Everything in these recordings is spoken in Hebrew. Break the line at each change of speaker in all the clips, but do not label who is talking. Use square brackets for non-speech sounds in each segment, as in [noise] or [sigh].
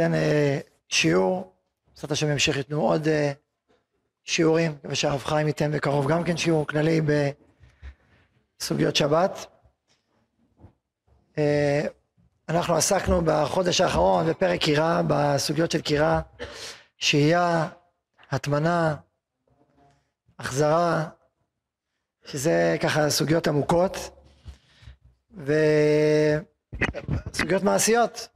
ניתן אה, שיעור, בעזרת השם ימשיך ייתנו עוד אה, שיעורים, מקווה שהרב חיים ייתן בקרוב גם כן שיעור כללי בסוגיות שבת. אה, אנחנו עסקנו בחודש האחרון בפרק קירה, בסוגיות של קירה, שהייה, הטמנה, החזרה, שזה ככה סוגיות עמוקות, וסוגיות מעשיות.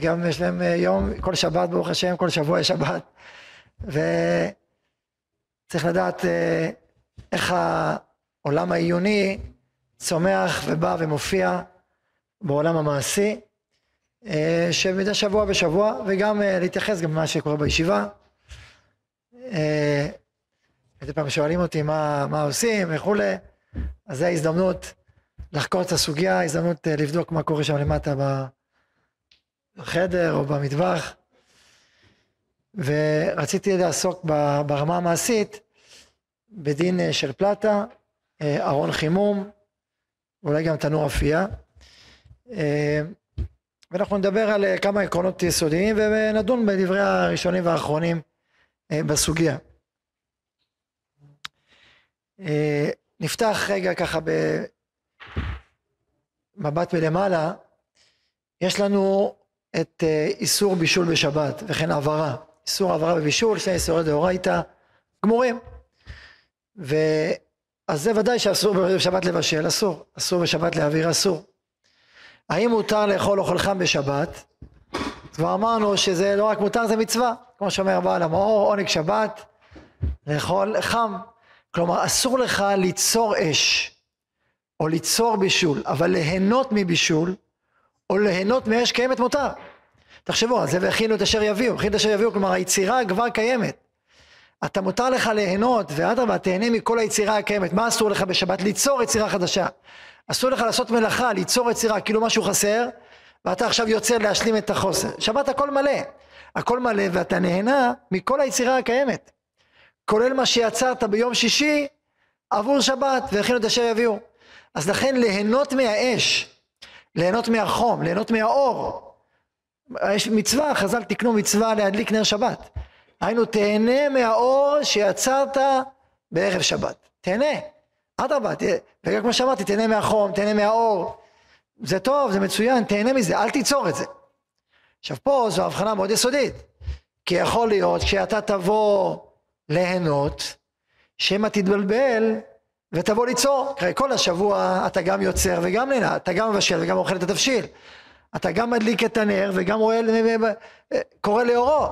גם יש להם יום, כל שבת ברוך השם, כל שבוע יש שבת, וצריך לדעת אה, איך העולם העיוני צומח ובא ומופיע בעולם המעשי, אה, שמדי שבוע בשבוע, וגם אה, להתייחס גם למה שקורה בישיבה. מדי פעם שואלים אותי מה, מה עושים וכולי, אז זו ההזדמנות לחקור את הסוגיה, הזדמנות לבדוק מה קורה שם למטה בחדר או במטבח. ורציתי לעסוק ברמה המעשית בדין של פלטה, ארון חימום, ואולי גם תנור אפייה. ואנחנו נדבר על כמה עקרונות יסודיים ונדון בדברי הראשונים והאחרונים בסוגיה. נפתח רגע ככה במבט מלמעלה, יש לנו את איסור בישול בשבת וכן העברה, איסור העברה בבישול, שני איסורי דאורייתא גמורים. אז זה ודאי שאסור בשבת לבשל, אסור, אסור בשבת להעביר, אסור. האם מותר לאכול אוכל חם בשבת? כבר אמרנו שזה לא רק מותר זה מצווה, כמו שאומר בעל המאור, עונג שבת, לאכול חם. כלומר אסור לך ליצור אש או ליצור בישול, אבל ליהנות מבישול או ליהנות מאש קיימת מותר. תחשבו על זה והכינו את אשר יביאו, הכינו את אשר יביאו, כלומר היצירה כבר קיימת. אתה מותר לך ליהנות ואדרבה תהנה מכל היצירה הקיימת, מה אסור לך בשבת? ליצור יצירה חדשה. אסור לך לעשות מלאכה, ליצור יצירה, כאילו משהו חסר, ואתה עכשיו יוצא להשלים את החוסר. שבת הכל מלא, הכל מלא ואתה נהנה מכל היצירה הקיימת. כולל מה שיצרת ביום שישי עבור שבת והכינו את אשר יביאו. אז לכן ליהנות מהאש, ליהנות מהחום, ליהנות מהאור. יש מצווה, חז"ל תקנו מצווה להדליק נר שבת. היינו תהנה מהאור שיצרת בערב שבת. תהנה. אדרבה, וגם כמו שאמרתי, תהנה מהחום, תהנה מהאור. זה טוב, זה מצוין, תהנה מזה, אל תיצור את זה. עכשיו פה זו הבחנה מאוד יסודית. כי יכול להיות שאתה תבוא ליהנות, שמא תתבלבל ותבוא ליצור. כי כל השבוע אתה גם יוצר וגם נהנה, אתה גם מבשל וגם אוכל את התבשיל. אתה גם מדליק את הנר וגם רואה, קורא לאורו.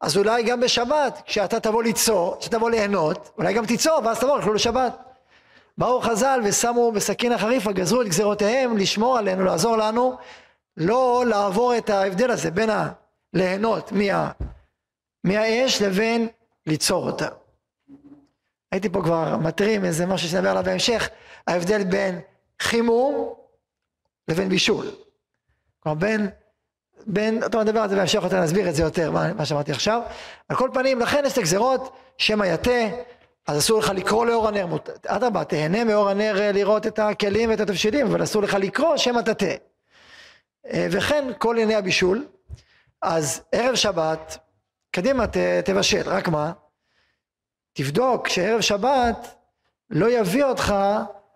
אז אולי גם בשבת, כשאתה תבוא ליצור, כשתבוא ליהנות, אולי גם תיצור, ואז תבוא, יאכלו לשבת. באו חז"ל ושמו בסכין החריפה, גזרו את גזרותיהם לשמור עלינו, לעזור לנו, לא לעבור את ההבדל הזה בין הליהנות מה, מהאש לבין ליצור אותה. הייתי פה כבר מתרים איזה משהו שנדבר עליו בהמשך, ההבדל בין חימום לבין בישול. כלומר בין, בין, טוב נדבר על זה בהמשך יותר, נסביר את זה יותר, מה, מה שאמרתי עכשיו. על כל פנים, לכן יש את הגזרות, שמא יתה, אז אסור לך לקרוא לאור הנר, אדרבה, תהנה מאור הנר אה, לראות את הכלים ואת התבשילים, אבל אסור לך לקרוא שמא תתה. אה, וכן כל ענייני הבישול, אז ערב שבת, קדימה ת, תבשל, רק מה? תבדוק שערב שבת לא יביא אותך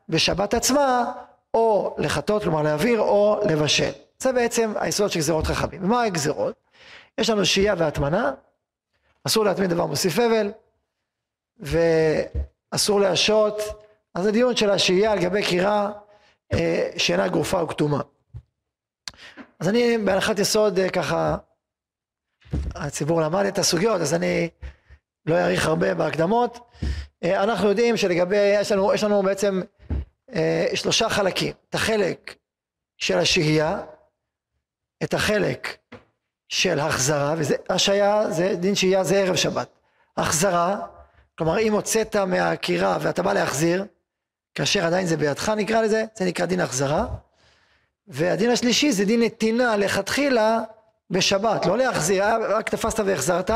בשבת עצמה או לחטות, כלומר להעביר, או לבשל. זה בעצם היסוד של גזירות חכמים. ומה הגזירות? יש לנו שהייה והטמנה, אסור להטמין דבר מוסיף אבל, ואסור להשעות, אז זה דיון של השהייה על גבי קירה אה, שאינה גרופה או כתומה. אז אני בהנחת יסוד אה, ככה, הציבור למד את הסוגיות, אז אני לא אאריך הרבה בהקדמות. אה, אנחנו יודעים שלגבי, יש לנו, יש לנו בעצם אה, שלושה חלקים, את החלק של השהייה, את החלק של החזרה, וזה השעיה, זה דין שהייה זה ערב שבת. החזרה, כלומר אם הוצאת מהקירה ואתה בא להחזיר, כאשר עדיין זה בידך נקרא לזה, זה נקרא דין החזרה. והדין השלישי זה דין נתינה לכתחילה בשבת, לא להחזיר, רק תפסת והחזרת,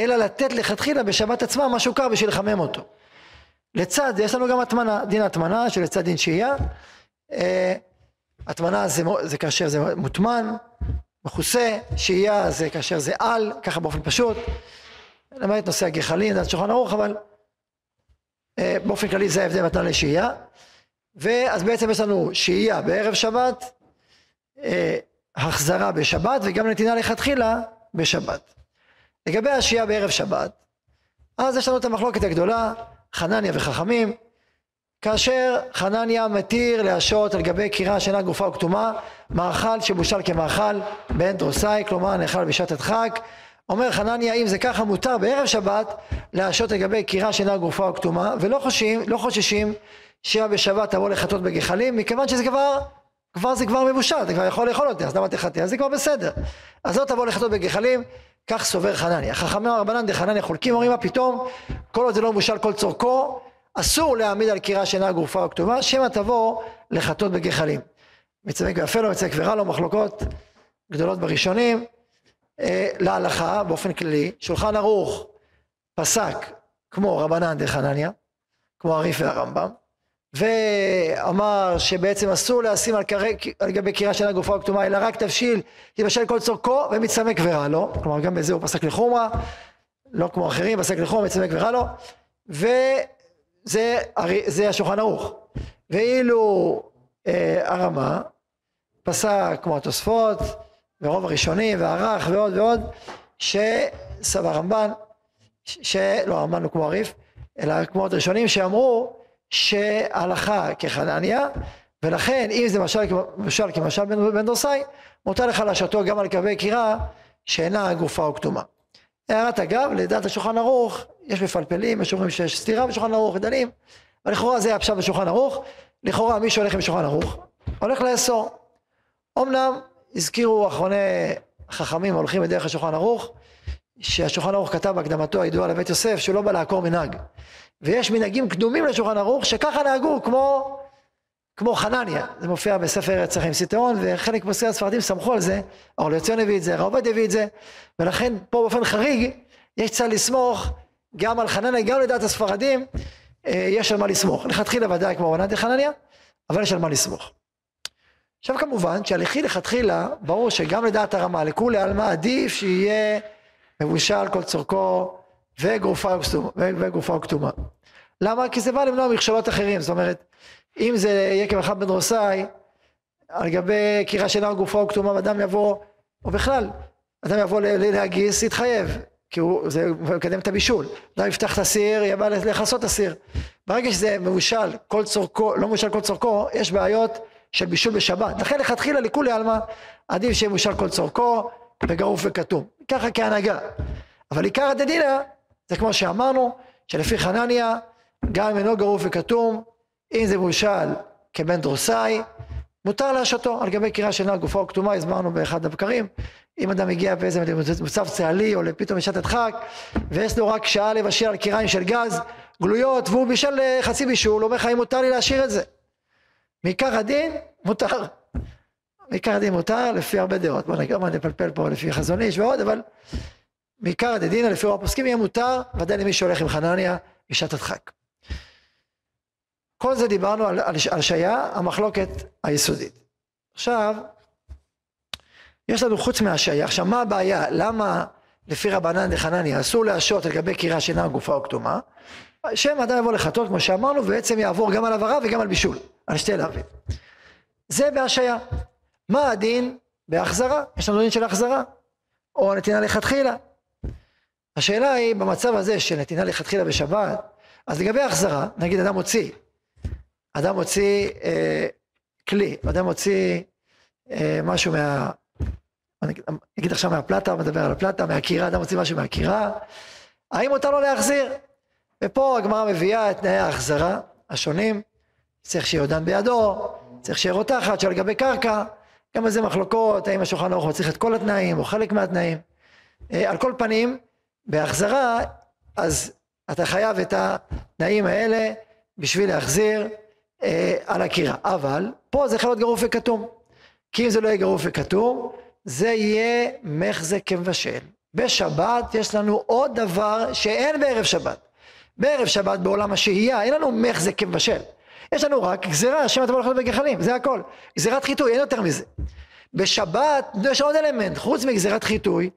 אלא לתת לכתחילה בשבת עצמה משהו קר בשביל לחמם אותו. לצד יש לנו גם הטמנה, דין הטמנה שלצד דין שהייה. אה, הטמנה זה, זה כאשר זה מוטמן, מכוסה, שהייה זה כאשר זה על, ככה באופן פשוט, למעט נושא הגחלים, זה שולחן ערוך, אבל אה, באופן כללי זה ההבדל בין לשהייה. ואז בעצם יש לנו שהייה בערב שבת, אה, החזרה בשבת וגם נתינה לכתחילה בשבת. לגבי השהייה בערב שבת, אז יש לנו את המחלוקת הגדולה, חנניה וחכמים, כאשר חנניה מתיר להשעות על גבי קירה שאינה גופה או כתומה, מאכל שבושל כמאכל בין דרוסאי, כלומר נאכל בשעת הדחק. אומר חנניה, אם זה ככה מותר בערב שבת להשעות על גבי קירה שאינה גופה או כתומה, ולא חוששים, לא חוששים שירה בשבת תבוא לחטות בגחלים, מכיוון שזה כבר, כבר זה כבר מבושל, אתה כבר יכול לאכול אותי, אז למה תחטא? אז זה כבר בסדר. אז לא תבוא לחטות בגחלים, כך סובר חנניה. חכמי הרבנן דחנניה חולקים, אומרים מה פתאום, כל עוד זה לא מבושל כל צורכו, אסור להעמיד על קירה שאינה גרופה או כתובה, שמא תבוא לחטות בגחלים. מצמק ויפה לו, מצמק ורע לו, מחלוקות גדולות בראשונים. אה, להלכה, באופן כללי, שולחן ערוך פסק כמו רבנן דחנניה, כמו הריף והרמב"ם, ואמר שבעצם אסור לשים על, קרי, על גבי קירה שאינה גופה או כתומה, אלא רק תבשיל, יבשל כל צורכו ומצמק ורע לו, כלומר גם בזה הוא פסק לחומרה, לא כמו אחרים, פסק לחומרה, מצמק ורע לו, וזה השולחן ערוך. ואילו אה, הרמה פסק כמו התוספות, ורוב הראשונים, והרך ועוד ועוד, שסבא רמב"ן, שלא הרמב"ן הוא כמו הריף, אלא כמו עוד ראשונים שאמרו שהלכה כחנניה, ולכן אם זה משל, משל כמשל בן, בן דורסאי, מותר לך להשתו גם על קווי קירה שאינה גופה או כתומה. הערת אגב, לדעת השולחן ערוך, יש מפלפלים, יש אומרים שיש סתירה בשולחן ערוך, דנים, אבל לכאורה זה הפשט בשולחן ערוך, לכאורה מי שהולך עם שולחן ערוך, הולך לאסור. אמנם הזכירו אחרוני חכמים הולכים בדרך השולחן ערוך, שהשולחן ערוך כתב בהקדמתו הידועה לבית יוסף שהוא לא בא לעקור מנהג. ויש מנהגים קדומים לשולחן ערוך שככה נהגו כמו, כמו חנניה, זה מופיע בספר ארץ החיים סיטאון וחלק מוסרי הספרדים סמכו על זה, אור לציון הביא את זה, הרב הביא את זה, ולכן פה באופן חריג יש צד לסמוך גם על חנניה, גם לדעת הספרדים אה, יש על מה לסמוך. לכתחילה ודאי כמו רבנן דחנניה, אבל יש על מה לסמוך. עכשיו כמובן שהלכי לכתחילה, ברור שגם לדעת הרמה, לכולי עלמא עדיף שיהיה מבושל כל צורכו וגופה וכתומה. למה? כי זה בא למנוע מכשלות אחרים, זאת אומרת, אם זה יקב אחד בן רוסאי, על גבי קירה שאינה גופה או כתומה, ואדם יבוא, או בכלל, אדם יבוא להגיס, יתחייב, כי הוא, זה מקדם את הבישול. אדם יפתח את הסיר, יבוא לכסות את הסיר. ברגע שזה מבושל כל צורכו, לא מבושל כל צורכו, יש בעיות של בישול בשבת. לכן לכתחילה לכולי עלמא, עדיף שיהיה מבושל כל צורכו, וגרוף וכתום. ככה כהנהגה. אבל עיקר הדדינה, זה כמו שאמרנו, שלפי חנניה, גם אם אינו גרוף וכתום, אם זה מבושל כבן דרוסאי, מותר להשתו על גבי קירה שאינה גופה או כתומה, הסברנו באחד הבקרים, אם אדם מגיע באיזה מצב צהלי או פתאום בשעת הדחק, ויש לו רק שעה לבשל על קיריים של גז גלויות, והוא בישל חצי בישול, אומר לך אם מותר לי להשאיר את זה. מעיקר הדין, מותר. מעיקר הדין מותר לפי הרבה דעות, בוא נגיד, נפלפל פה לפי חזון איש ועוד, אבל מעיקר הדדינא לפי רוב הפוסקים יהיה מותר, ודאי למי שהולך עם חנניה בשעת הדחק. כל זה דיברנו על, על, על שהיה המחלוקת היסודית. עכשיו, יש לנו חוץ מהשהיה, עכשיו מה הבעיה? למה לפי רבנן דחנניה אסור להשעות לגבי קירה שאינה גופה או כתומה? שם אדם יבוא לחטות כמו שאמרנו, ובעצם יעבור גם על עברה וגם על בישול, על שתי להבים. זה בהשעיה. מה הדין בהחזרה? יש לנו דין של החזרה, או נתינה לכתחילה. השאלה היא, במצב הזה של נתינה לכתחילה בשבת, אז לגבי החזרה, נגיד אדם מוציא, אדם מוציא אה, כלי, אדם מוציא אה, משהו מה... אני אגיד עכשיו מהפלטה, מדבר על הפלטה, מהקירה, אדם מוציא משהו מהקירה, האם מותר לו להחזיר? ופה הגמרא מביאה את תנאי ההחזרה השונים, צריך שיהיה עודן בידו, צריך שיהיה רותחת שעל גבי קרקע, גם על זה מחלוקות, האם השולחן ערוך צריך את כל התנאים או חלק מהתנאים. אה, על כל פנים, בהחזרה, אז אתה חייב את התנאים האלה בשביל להחזיר אה, על הקירה. אבל פה זה יכול להיות גרוף וכתום. כי אם זה לא יהיה גרוף וכתום, זה יהיה מחזה כמבשל. בשבת יש לנו עוד דבר שאין בערב שבת. בערב שבת בעולם השהייה אין לנו מחזה כמבשל. יש לנו רק גזירה, השם אתה לחיות בגחלים, זה הכל. גזירת חיטוי, אין יותר מזה. בשבת יש עוד אלמנט, חוץ מגזירת חיטוי,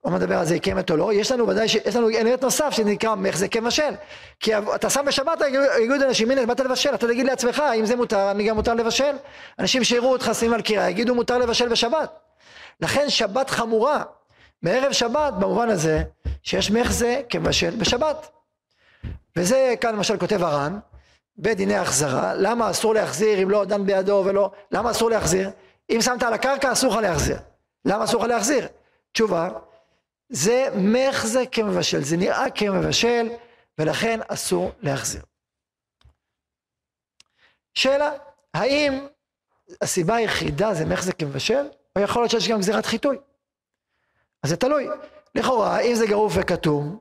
הוא מדבר על זה קמת או לא, יש לנו ודאי, יש לנו אלמנט נוסף שנקרא מחזק כמשל. כי אתה שם בשבת, יגידו אנשים, הנה באת לבשל, אתה תגיד לעצמך, אם זה מותר, אני גם מותר לבשל. אנשים שיראו אותך שמים על קירה, יגידו מותר לבשל בשבת. לכן שבת חמורה, מערב שבת במובן הזה, שיש מחזה כמשל בשבת. וזה כאן למשל כותב הר"ן, בדיני החזרה, למה אסור להחזיר אם לא דן בידו ולא, למה אסור להחזיר? אם שמת על הקרקע אסור לך להחזיר. למה אסור לך להחזיר? תשובה, זה מחזה כמבשל, זה נראה כמבשל ולכן אסור להחזיר. שאלה, האם הסיבה היחידה זה מחזה כמבשל, או יכול להיות שיש גם גזירת חיטוי? אז זה תלוי. לכאורה, אם זה גרוף וכתום,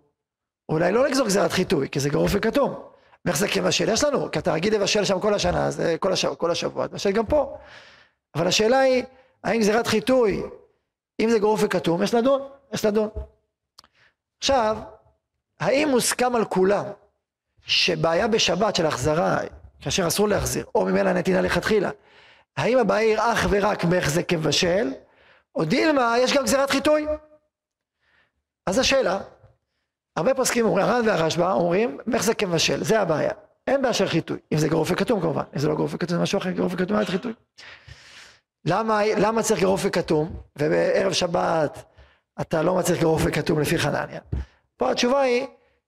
אולי לא לגזור גזירת חיטוי, כי זה גרוף וכתום. מחזה כמבשל יש לנו, כי אתה רגיל לבשל שם כל השנה, אז כל, השבוע, כל השבוע, תבשל גם פה. אבל השאלה היא, האם גזירת חיטוי, אם זה גרוף וכתום, יש לדון, יש לדון. עכשיו, האם מוסכם על כולם שבעיה בשבת של החזרה, כאשר אסור להחזיר, או ממנה נתינה לכתחילה, האם הבעיה היא אך ורק מחזה כמבשל, או דילמה, יש גם גזירת חיטוי? אז השאלה, הרבה פוסקים אומרים, הר"ן והרשב"א אומרים, מחזה כמבשל, זה הבעיה. אין בעיה של חיטוי, אם זה גרוף וכתום כמובן, אם זה לא גרוף וכתום זה משהו אחר, גרוף וכתום היה חיטוי. למה, למה צריך גרוף וכתום, ובערב שבת אתה לא מצליח גרוף וכתום לפי חנניה? פה התשובה היא,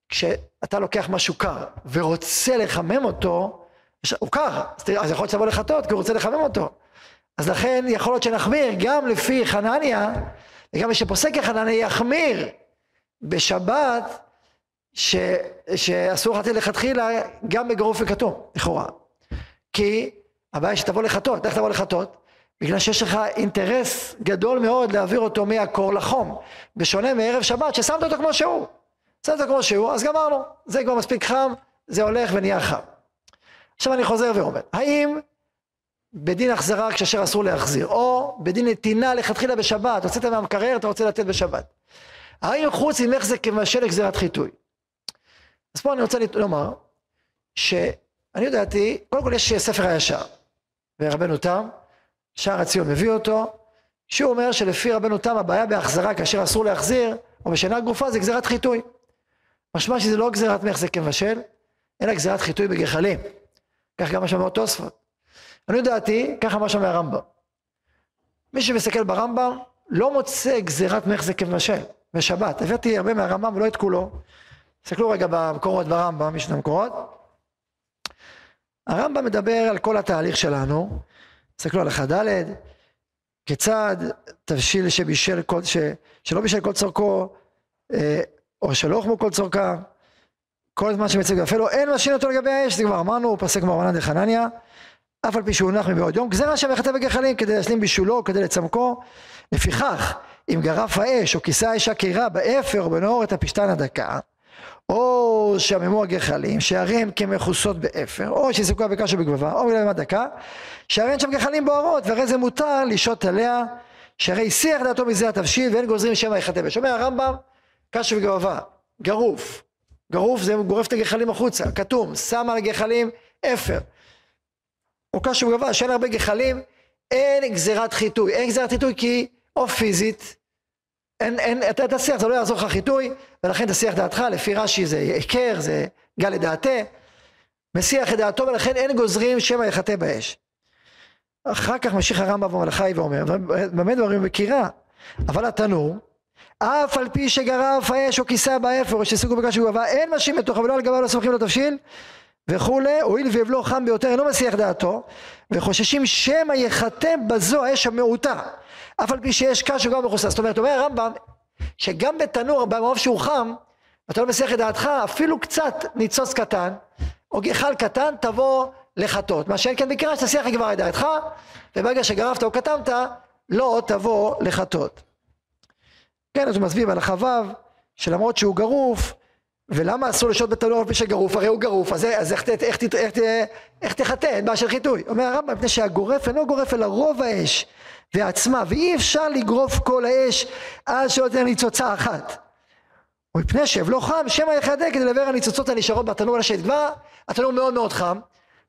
כשאתה לוקח משהו קר ורוצה לחמם אותו, הוא קר, אז יכול להיות שתבוא לחטות כי הוא רוצה לחמם אותו. אז לכן יכול להיות שנחמיר גם לפי חנניה, וגם מי שפוסק כחנניה יחמיר בשבת, ש, שאסור לך לכתחילה גם בגרוף וכתום, לכאורה. כי הבעיה שתבוא לחטות, איך תבוא לחטות? בגלל שיש לך אינטרס גדול מאוד להעביר אותו מהקור לחום, בשונה מערב שבת ששמת אותו כמו שהוא. שמת אותו כמו שהוא, אז גמרנו, זה כבר מספיק חם, זה הולך ונהיה חם. עכשיו אני חוזר ואומר, האם בדין החזרה כשאשר אסור להחזיר, או בדין נתינה לכתחילה בשבת, הוצאת מהמקרר, אתה רוצה לתת בשבת. האם חוץ ממך זה כמשל לגזירת חיטוי? אז פה אני רוצה לומר, שאני יודעתי, קודם כל יש ספר הישר, ורבנו תם, שער הציון מביא אותו, שהוא אומר שלפי רבנו תם הבעיה בהחזרה כאשר אסור להחזיר, או בשינה גופה זה גזירת חיטוי. משמע שזה לא גזירת מחזק כמבשל, אלא גזירת חיטוי בגחלים. כך גם שאומר תוספות. אני יודעתי, ככה מה שאומר הרמב"ם. מי שמסתכל ברמב"ם, לא מוצא גזירת מחזק כמבשל, בשבת. הבאתי הרבה מהרמב"ם ולא את כולו. תסתכלו רגע במקורות ברמב"ם, יש המקורות. הרמב"ם מדבר על כל התהליך שלנו, תסתכלו על אחד ד', כיצד תבשיל שבישל כל, ש, שלא בישל כל צורכו, אה, או שלא הוחמו כל צורכה, כל זמן שמצטמק ויפה לו, אין משהין אותו על גבי האש, זה כבר אמרנו, הוא פסק כרבנן דחנניה, אף על פי שהוא הונח מבעוד יום, גזירה שמא יחתה בגחלים כדי להשלים בישולו, כדי לצמקו, לפיכך, אם גרף האש או כיסה האש הכירה באפר או בנעורת הפשתן הדקה, או שעממו הגחלים, שהרי הם כמכוסות באפר, או שהסיקוה בקש ובגבבה, או בגללי דקה, שהרי אין שם גחלים בוערות, והרי זה מותר לשהות עליה, שהרי הסיח דעתו מזה התבשיל, ואין גוזרים שמא יחתה באש. אומר הרמב"ם, קש וגבבה, גרוף, גרוף זה גורף את הגחלים החוצה, קטום, שם על הגחלים אפר. או קש וגבבה, שאין הרבה גחלים, אין גזירת חיתוי, אין גזירת חיתוי כי או פיזית, אין, אין, אתה תסיח, זה לא יעזור לך חיתוי, ולכן תסיח דעתך, לפי רש"י זה היכר, זה גילה דעתיה, מסיח את דעתו, ולכן אין גוזרים שמא יחתה באש. אחר כך ממשיך הרמב"ם במלאכי ואומר, במה דברים בכירה, אבל התנור, אף על פי שגרף האש או כיסה באפר או שהסיקו בקש וגבבה, אין משהים בתוכו ולא על גביו לא סומכים לו תבשיל וכולי, הואיל והבלו חם ביותר אינו מסיח דעתו, וחוששים שמא יחתה בזו האש המעוטה. אף על פי שיש קש וגם מכוסה. זאת אומרת, אומר הרמב"ם, שגם בתנור, במרוב שהוא חם, אתה לא מסיח את דעתך, אפילו קצת ניצוץ קטן, או גחל קטן, תבוא לחטות. מה שאין כן בקריאה, שתסיח כבר את דעתך, וברגע שגרפת או כתמת, לא תבוא לחטות. כן, אז הוא מסביר בהלכה ו', שלמרות שהוא גרוף, ולמה אסור לשהות בתנור על פי שגרוף? הרי הוא גרוף, אז, אז איך, איך, איך, איך, איך תחטא? אין בעיה של חיטוי. אומר הרמב"ם, מפני שהגורף אינו גורף אלא רוב האש. ועצמה, ואי אפשר לגרוף כל האש עד שלא תהיה ניצוצה אחת. ומפני שאבלו חם, שמא יחדק כדי לדבר הניצוצות הנשארות בתנור לשאת. כבר התנור מאוד מאוד חם,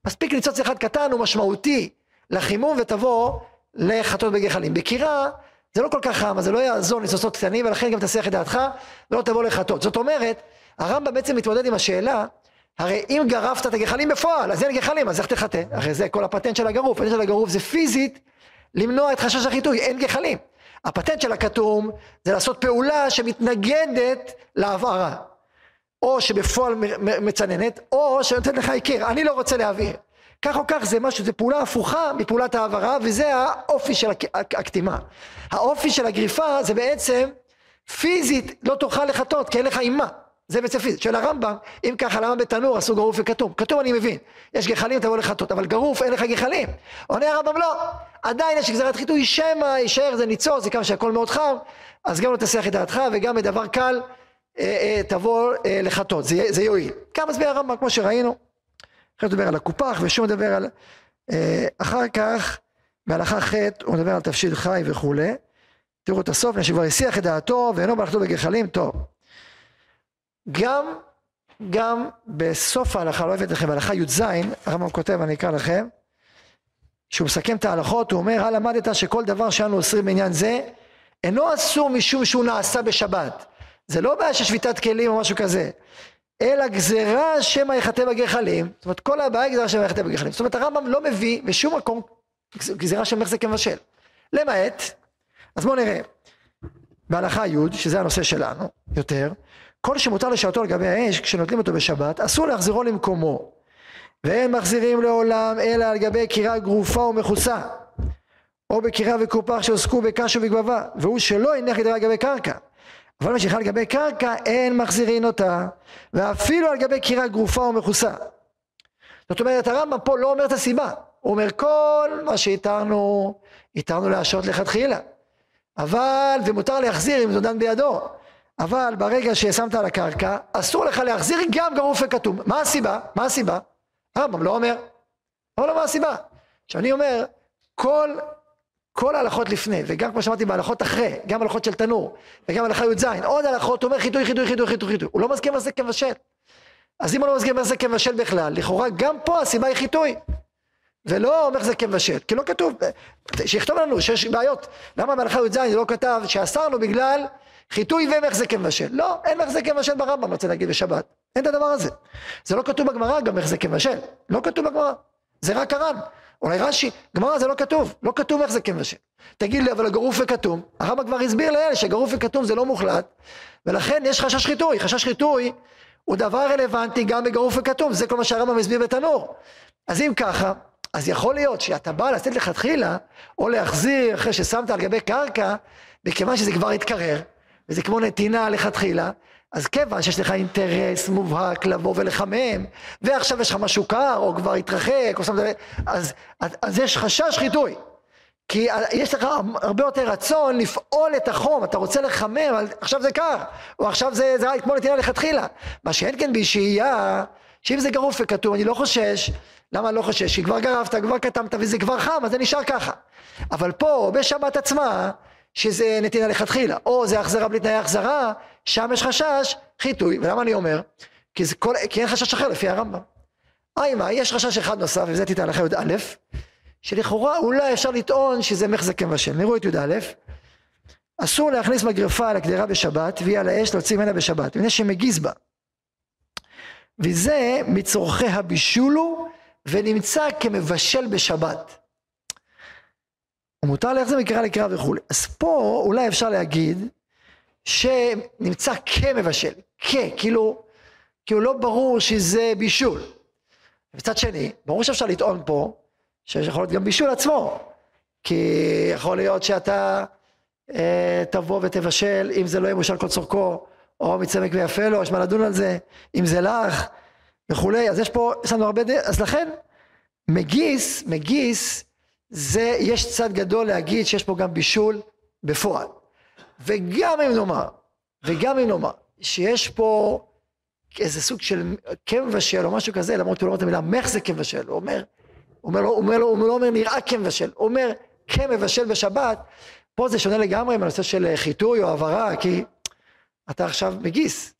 מספיק ניצוץ אחד קטן ומשמעותי לחימום ותבוא לחטות בגחלים. בקירה זה לא כל כך חם, אז זה לא יעזור ניסוסות קטנים, ולכן גם תסיח את דעתך ולא תבוא לחטות. זאת אומרת, הרמב"ם בעצם מתמודד עם השאלה, הרי אם גרפת את הגחלים בפועל, אז אין גחלים, אז איך תחטא? הרי זה כל הפטנט של הגרוף, הפטנט של הגרוף זה פיזית למנוע את חשש החיטוי, אין גחלים. הפטנט של הכתום זה לעשות פעולה שמתנגדת להבערה. או שבפועל מצננת, או שנותנת לך הכיר, אני לא רוצה להבעיר. כך או כך זה משהו, זה פעולה הפוכה מפעולת העברה, וזה האופי של הקטימה. האופי של הגריפה זה בעצם פיזית לא תוכל לחטות, כי אין לך אימה. זה בעצם פיזית. של הרמב"ם, אם ככה, למה בתנור עשו גרוף וכתום? כתום אני מבין, יש גחלים תבוא לחטות, אבל גרוף אין לך גחלים. עונה הרמב"ם לא, עדיין יש גזירת חיטוי שמא יישאר זה ניצור, זה כמה שהכל מאוד חם, אז גם לא תסיח את דעתך וגם בדבר קל אה, אה, תבוא אה, לחטות, זה, זה יועיל. כמה מסביר הרמב"ם כמו שראינו. אחרי זה מדבר על הקופח ושוב מדבר על... אה, אחר כך, בהלכה ח' הוא מדבר על תבשיל חי וכולי. תראו את הסוף, שכבר הסיח את דעתו ואינו מלאכתו בגחלים, טוב. גם, גם בסוף ההלכה, לא הבאתי לכם, בהלכה י"ז, הרמב"ם כותב, אני אקרא לכם, שהוא מסכם את ההלכות, הוא אומר, הלמדת שכל דבר שאנו אוסרים בעניין זה, אינו אסור משום שהוא נעשה בשבת. זה לא בעיה של שביתת כלים או משהו כזה. אלא גזירה שמא יחטא בגחלים, זאת אומרת כל הבעיה היא גזירה שמא יחטא בגחלים, זאת אומרת הרמב"ם לא מביא בשום מקום גזירה של מחזק כמבשל, למעט, אז בואו נראה, בהלכה י', שזה הנושא שלנו, יותר, כל שמותר לשעתו לגבי האש, כשנוטלים אותו בשבת, אסור להחזירו למקומו, ואין מחזירים לעולם אלא על גבי קירה גרופה ומכוסה, או בקירה וקופח שעוסקו בקש ובגבבה, והוא שלא הניח ידרה על גבי קרקע. אבל מה שחל על גבי קרקע אין מחזירין אותה ואפילו על גבי קירה גרופה או מכוסה זאת אומרת הרמב"ם פה לא אומר את הסיבה הוא אומר כל מה שהתרנו התרנו להשעות לכתחילה אבל ומותר להחזיר אם זה דן בידו אבל ברגע ששמת על הקרקע אסור לך להחזיר גם גרוף וכתום מה הסיבה? מה הסיבה? הרמב"ם לא אומר. אבל לא מה הסיבה? עכשיו אני אומר כל כל ההלכות לפני, וגם כמו שאמרתי בהלכות אחרי, גם הלכות של תנור, וגם הלכה י"ז, עוד הלכות, הוא אומר חיטוי, חיטוי, חיטוי, חיטוי, חיטוי, הוא לא מזכיר זה כמבשל. אז אם הוא לא מזכיר זה כמבשל בכלל, לכאורה גם פה הסיבה היא חיטוי. ולא אומר זה כמבשל, כי לא כתוב, שיכתוב לנו שיש בעיות, למה בהלכה י"ז לא כתב שאסרנו בגלל חיטוי ומחזק מבשל, לא, אין מחזק מבשל ברמב"ם, רוצה להגיד בשבת, אין את הדבר הזה, זה לא כתוב בגמרא גם מחזק מבשל, לא כתוב בגמרא, זה רק הר"ן, אולי רש"י, גמרא זה לא כתוב, לא כתוב איך זה כבשל. תגיד לי, אבל הגרוף וכתום, הרמב"ם כבר הסביר לאלה שגרוף וכתום זה לא מוחלט, ולכן יש חשש חיטוי, חשש חיטוי הוא דבר רלוונטי גם בגרוף וכתום, זה כל מה שהרמב"ם הסביר בתנור. אז אם ככה, אז יכול להיות שאתה בא לתת לכתחילה, או להחזיר אחרי ששמת על גבי קרקע, מכיוון שזה כבר התקרר, וזה כמו נתינה לכתחילה, אז כיוון שיש לך אינטרס מובהק לבוא ולחמם, ועכשיו יש לך משהו קר, או כבר התרחק, או שמת אז, אז, אז יש חשש חיטוי. כי יש לך הרבה יותר רצון לפעול את החום, אתה רוצה לחמם, עכשיו זה קר, או עכשיו זה, זה כמו נתינה לכתחילה. מה שאין כן בשהייה, שאם זה גרוף וכתוב, אני לא חושש, למה אני לא חושש? כי כבר גרפת, כבר קטמת וזה כבר חם, אז זה נשאר ככה. אבל פה, בשבת עצמה, שזה נתינה לכתחילה, או זה החזרה בלי תנאי החזרה, שם יש חשש חיטוי, ולמה אני אומר? כי, זה כל, כי אין חשש אחר לפי הרמב"ם. היי מה, יש חשש אחד נוסף, וזה תיתן לך י"א, שלכאורה אולי אפשר לטעון שזה מחזק מבשל. נראו את י"א, אסור להכניס מגרפה לקדירה בשבת, והיא על האש להוציא ממנה בשבת, מפני שמגיז בה. וזה מצורכי הבישולו, ונמצא כמבשל בשבת. ומותר להחזיר מקרא לקרא וכולי. אז פה אולי אפשר להגיד שנמצא כמבשל, כ, כאילו, כאילו לא ברור שזה בישול. מצד שני, ברור שאפשר לטעון פה שיש יכול להיות גם בישול עצמו, כי יכול להיות שאתה אה, תבוא ותבשל, אם זה לא יבושל כל צורכו, או מצמק ויפה לו, יש מה לדון על זה, אם זה לך וכולי, אז יש פה, יש לנו הרבה, אז לכן, מגיס, מגיס, זה, יש צד גדול להגיד שיש פה גם בישול בפועל. וגם אם נאמר, וגם אם נאמר, שיש פה איזה סוג של כמבשל או משהו כזה, למרות שהוא לא אומר את המילה מחזק כמבשל, הוא אומר, הוא אומר, הוא אומר, הוא לא אומר נראה כמבשל, הוא אומר כמבשל בשבת, פה זה שונה לגמרי מהנושא של חיטוי או העברה, כי אתה עכשיו מגיס.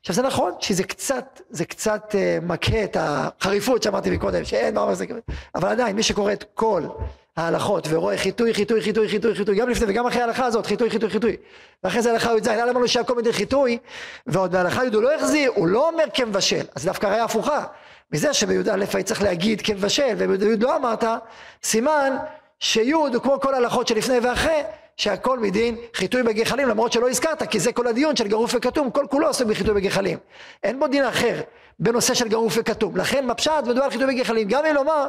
עכשיו זה נכון שזה קצת, זה קצת uh, מכה את החריפות שאמרתי מקודם, שאין מה אומר זה, אבל עדיין מי שקורא את כל ההלכות ורואה חיטוי, חיטוי, חיטוי, חיטוי, חיטוי, גם לפני וגם אחרי ההלכה הזאת, חיטוי, חיטוי, חיטוי. ואחרי זה הלכה י"ז, היה אמרנו שהכל מדי חיטוי, ועוד בהלכה י' הוא לא החזיר, הוא לא אומר כמבשל, אז דווקא ראיה הפוכה. מזה שבי"א היית צריך להגיד כמבשל, ובי"א לא אמרת, סימן שי' הוא כמו כל ההלכות שלפני ואחרי, שהכל מדין חיטוי בגחלים למרות שלא הזכרת כי זה כל הדיון של גרוף וכתום כל כולו עוסק בחיטוי בגחלים. אין בו דין אחר בנושא של גרוף וכתום. לכן בפשט מדובר על חיטוי בגחלים. גם אם לומר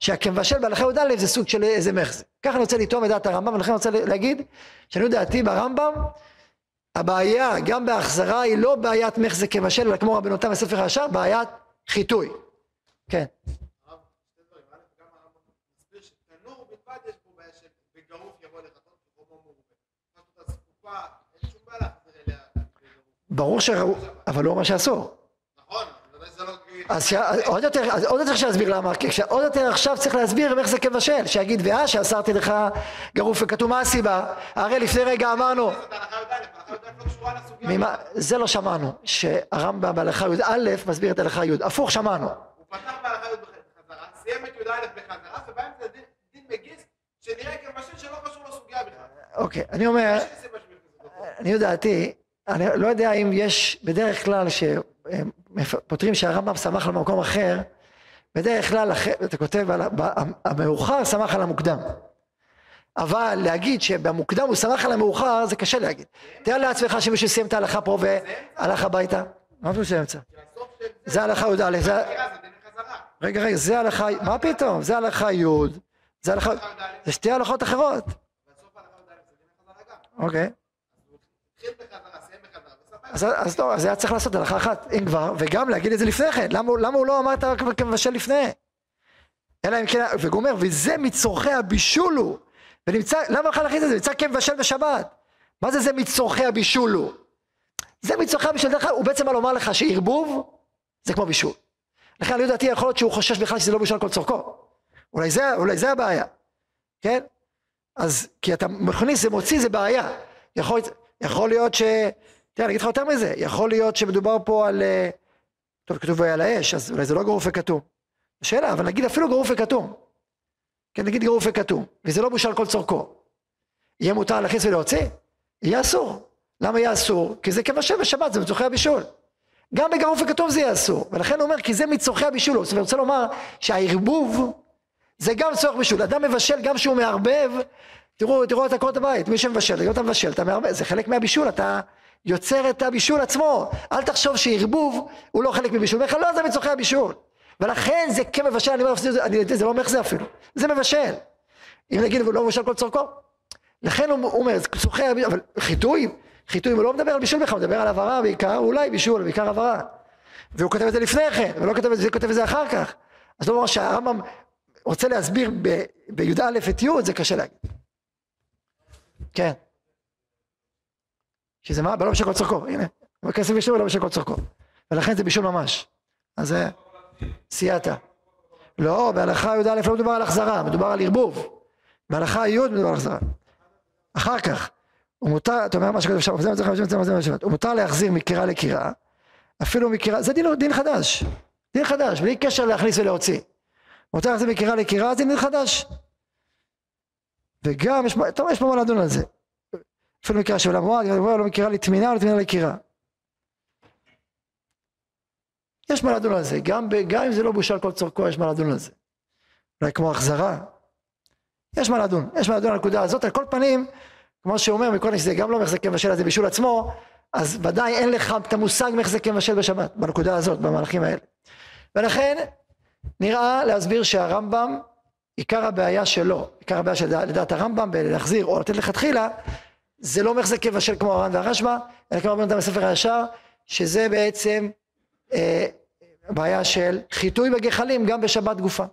שהכמבשל בהלכה י"א זה סוג של איזה מחזה. ככה אני רוצה לטעום את דעת הרמב"ם ולכן אני רוצה להגיד שאני דעתי ברמב"ם הבעיה גם בהחזרה היא לא בעיית מחזה כבשל אלא כמו רבנותם בספר הישר בעיית חיטוי. כן ברור ש... אבל לא אומר שאסור. נכון, אז עוד יותר, עוד יותר שיסביר למה, כי עוד יותר עכשיו צריך להסביר איך זה כבשל, שיגיד ואה שאסרתי לך גרוף וכתוב מה הסיבה, הרי לפני רגע אמרנו, זה לא שמענו, שהרמב"ם בהלכה י"א מסביר את הלכה י', הפוך שמענו. הוא פתח בהלכה י' בחזרה, סיים את י"א בחזרה, ובאמצע דין מגיס שנראה כבשל שלא קשור לסוגיה. אוקיי, אני אומר, אני יודעתי, אני לא יודע אם יש בדרך כלל שפותרים שהרמב"ם שמח על מקום אחר, בדרך כלל אתה כותב המאוחר שמח על המוקדם. אבל להגיד שבמוקדם הוא שמח על המאוחר זה קשה להגיד. תאר לעצמך שמישהו סיים את ההלכה פה והלך הביתה. מה זה באמצע? זה הלכה י"א. רגע רגע זה הלכה, מה פתאום? זה הלכה י', זה הלכה, זה שתי הלכות אחרות. אוקיי. אז, אז טוב, אז היה צריך לעשות הלכה אחת, אם כבר, וגם להגיד את זה לפני כן, למה, למה הוא לא אמר את כבר כמבשל לפני? אלא אם כן, וגומר, וזה מצורכי הבישול הוא, ונמצא, למה בכלל להכניס את זה? נמצא כמבשל בשבת. מה זה זה מצורכי הבישול הוא? זה מצורכי הבישול, דרך הוא בעצם בא לומר לך שערבוב זה כמו בישול. לכן אני לדעתי יכול להיות שהוא חושש בכלל שזה לא בישול כל צורכו. אולי זה, אולי זה הבעיה, כן? אז כי אתה מכניס, זה מוציא, זה בעיה. יכול, יכול להיות ש... תראה, אני אגיד לך יותר מזה, יכול להיות שמדובר פה על... אה, טוב, כתוב על האש, אז אולי זה לא גרוף וכתום. שאלה, אבל נגיד אפילו גרוף וכתום. כן, נגיד גרוף וכתום, וזה לא בושה על כל צורכו. יהיה מותר להכניס ולהוציא? יהיה אסור. למה יהיה אסור? כי זה כבשל בשבת, זה מצורכי הבישול. גם בגרוף וכתום זה יהיה אסור. ולכן הוא אומר, כי זה מצורכי הבישול. זאת אומרת, אני רוצה לומר שהערבוב זה גם צורך בישול. אדם מבשל גם שהוא מערבב, תראו, תראו את עקרות הבית, מי שמבשל, אם אתה מבשל, אתה מערבב, זה חלק מהבישול, אתה יוצר את הבישול עצמו. אל תחשוב שערבוב הוא לא חלק מבישול. בכלל לא זה מצורכי הבישול. ולכן זה כמבשל, אני אומר, זה, זה לא מחזה אפילו. זה מבשל. אם נגיד, הוא לא מבשל כל צורכו. לכן הוא אומר, צורכי הבישול, אבל חיטוי, חיטוי הוא לא מדבר על בישול בכלל, הוא מדבר על הבהרה בעיקר, אולי בישול, בעיקר הבהרה. והוא כותב את זה לפני כן, ולא כותב את זה, כותב את זה אחר כך. אז לא אומר שהרמב"ם רוצה להסביר בי"א את י', זה קשה להגיד. כן. שזה מה? בלא בשל כל צורכו, הנה, בכסף בישול ולא בשל כל צורכו. ולכן זה בישול ממש. אז זה סייעתא. לא, בהלכה י"א לא מדובר על החזרה, מדובר על ערבוב. בהלכה י' מדובר על החזרה. אחר כך, הוא מותר, אתה אומר מה שכתוב שם, זה מצליח זה זה זה הוא מותר להחזיר מקירה לקירה, אפילו מקירה, זה דין חדש, דין חדש, בלי קשר להכניס ולהוציא. מותר להחזיר מקירה לקירה, זה דין חדש. וגם, יש, טוב, יש פה מה לדון על זה. אפילו מקרה של עולם מועד, לא מקרה לטמינה או לטמינה לקירה. יש מה לדון על זה, גם, גם אם זה לא בושה על כל צורכו, יש מה לדון על זה. אולי כמו החזרה. יש מה לדון, יש מה לדון על הנקודה הזאת, על כל פנים, כמו שהוא אומר מקודם שזה גם לא מחזק מבשל, זה בישול עצמו, אז ודאי אין לך את המושג מחזק מבשל בשבת, בנקודה הזאת, במהלכים האלה. ולכן, נראה להסביר שהרמב"ם, עיקר הבעיה שלו, עיקר הבעיה של לדעת הרמב"ם, בלהחזיר או לתת לכתחילה, זה לא מחזק מבשל כמו הר"ן והרשב"א, אלא כמו רבנו בספר הישר, שזה בעצם אה, בעיה של חיטוי בגחלים גם בשבת גופה.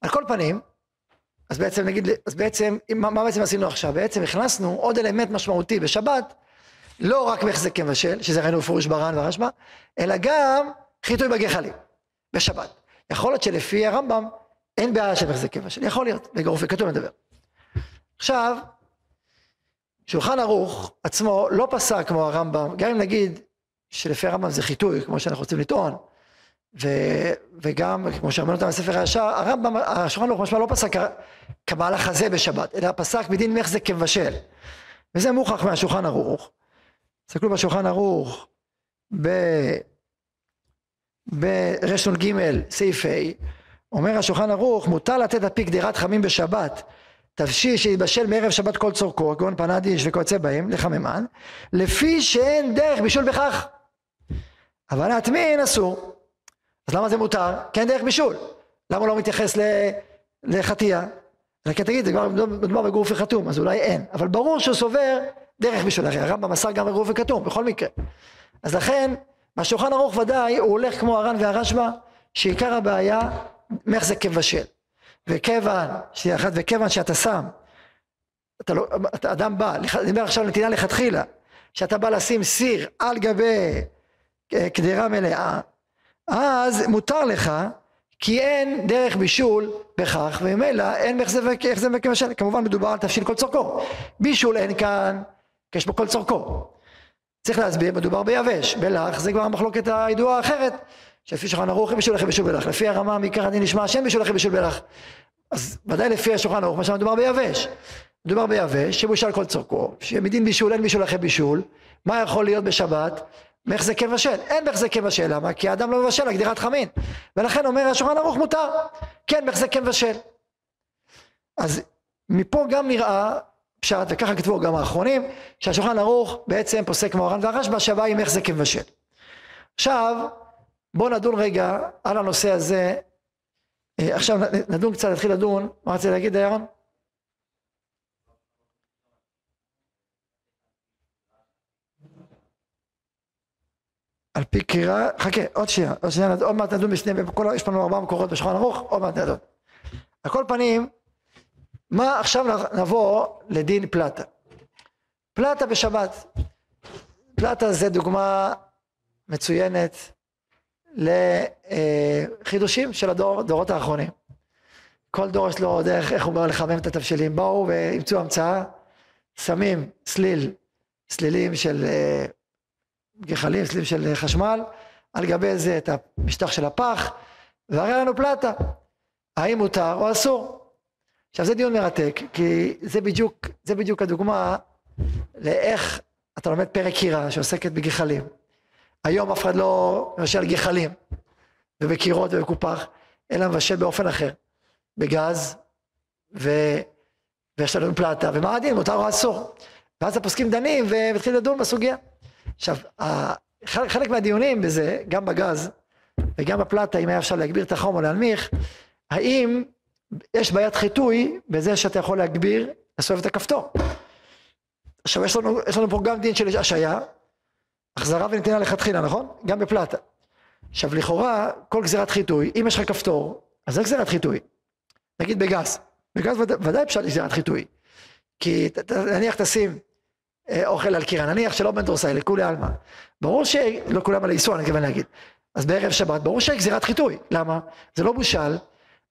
על כל פנים, אז בעצם נגיד, אז בעצם, מה, מה בעצם עשינו עכשיו? בעצם הכנסנו עוד אלמנט משמעותי בשבת, לא רק מחזק מבשל, שזה ראינו בפירוש בר"ן והרשב"א, אלא גם חיטוי בגחלים, בשבת. יכול להיות שלפי הרמב"ם אין בעיה של מחזק מבשל, יכול להיות, בגרוף וכתוב נדבר. עכשיו, שולחן ערוך עצמו לא פסק כמו הרמב"ם, גם אם נגיד שלפי הרמב"ם זה חיטוי, כמו שאנחנו רוצים לטעון, ו, וגם, כמו שאמרנו אותם בספר הישר, הרמב"ם, השולחן ערוך משמע לא פסק כמהלך הזה בשבת, אלא פסק בדין מחזק כמבשל. וזה מוכח מהשולחן ערוך. תסתכלו בשולחן ערוך ברנ"ג סעיף ה', אומר השולחן ערוך, מותר לתת על פי גדירת חמים בשבת, תבשיל שיתבשל מערב שבת כל צורכו, כגון פנדיש וכיוצא בהם, לחממן, לפי שאין דרך בישול בכך. אבל להטמין אסור. אז למה זה מותר? כי אין דרך בישול. למה הוא לא מתייחס לחטייה? אלא כי תגיד, זה כבר מדובר בגוף וחתום, אז אולי אין. אבל ברור שהוא סובר דרך בישול. הרי הרמב"ם מסר גם בגוף וכתום, בכל מקרה. אז לכן, בשולחן ערוך ודאי, הוא הולך כמו הר"ן והרשב"א, שעיקר הבעיה, מחזק כבשל. וכיוון, שנייה אחת, וכיוון שאתה שם, אתה לא, אתה אדם בא, אני אומר עכשיו נתינה לכתחילה, שאתה בא לשים סיר על גבי אה, קדירה מלאה, אז מותר לך, כי אין דרך בישול בכך, וממילא אין איך זה וכמשל, כמובן מדובר על תבשיל כל צורכו. בישול אין כאן, כי יש בו כל צורכו. צריך להסביר, מדובר ביבש, בלח זה כבר המחלוקת הידועה האחרת, שלפי שולחן ערוך בישול לכם בישול בלח, לפי הרמה מעיקר הדין נשמע בישול לכם בישול בלח. אז ודאי לפי השולחן ערוך, מה שמדובר ביבש. מדובר ביבש, שבושל כל צורכו, שמדין בישול אין בישול אחרי בישול, מה יכול להיות בשבת? מחזקי מבשל, אין מחזקי מבשל, למה? כי האדם לא מבשל הגדירת חמין, ולכן אומר השולחן ערוך מותר, כן מחזקי מבשל. אז מפה גם נראה פשט, וככה כתבו גם האחרונים, שהשולחן ערוך בעצם פוסק כמו הר"ן והרשב"א, שהבא עם מחזקי מבשל. עכשיו, בואו נדון רגע על הנושא הזה אה, עכשיו נדון קצת, נתחיל לדון, מה רציתי להגיד אהרון? על פי קריאה, חכה, עוד שנייה, עוד שנייה, עוד מעט נדון בשני, יש לנו ארבעה מקורות בשולחן ערוך, עוד מעט נדון. על כל פנים, מה עכשיו נבוא לדין פלטה. פלטה בשבת. פלטה זה דוגמה מצוינת לחידושים של הדור, דורות האחרונים. כל דור יש לו דרך איך הוא בא לחמם את התבשילים. באו ואימצו המצאה, שמים סליל, סלילים של אה, גחלים, סלילים של חשמל, על גבי זה את המשטח של הפח, והרי לנו פלטה. האם מותר או אסור? עכשיו זה דיון מרתק, כי זה בדיוק, זה בדיוק הדוגמה לאיך אתה לומד פרק קירה שעוסקת בגחלים. היום אף אחד לא מבשל גחלים ובקירות ובקופח, אלא מבשל באופן אחר, בגז ו... ויש לנו פלטה, ומה הדין, מותר או אסור. ואז הפוסקים דנים ומתחילים לדון בסוגיה. עכשיו, חלק מהדיונים בזה, גם בגז וגם בפלטה, אם היה אפשר להגביר את החום או להנמיך, האם יש בעיית חיטוי בזה שאתה יכול להגביר, לסובב את הכפתור. עכשיו יש לנו, יש לנו פה גם דין של השעיה, החזרה ונתינה לכתחילה, נכון? גם בפלטה. עכשיו לכאורה, כל גזירת חיטוי, אם יש לך כפתור, אז זה גזירת חיטוי. נגיד בגז, בגז ודאי, ודאי אפשר גזירת חיטוי. כי נניח תשים אה, אוכל על קירה, נניח שלא בן דורסאי, לכולי עלמא. ברור שלא כולם על איסור, אני מתכוון להגיד. אז בערב שבת, ברור שיש גזירת חיטוי. למה? זה לא בושל,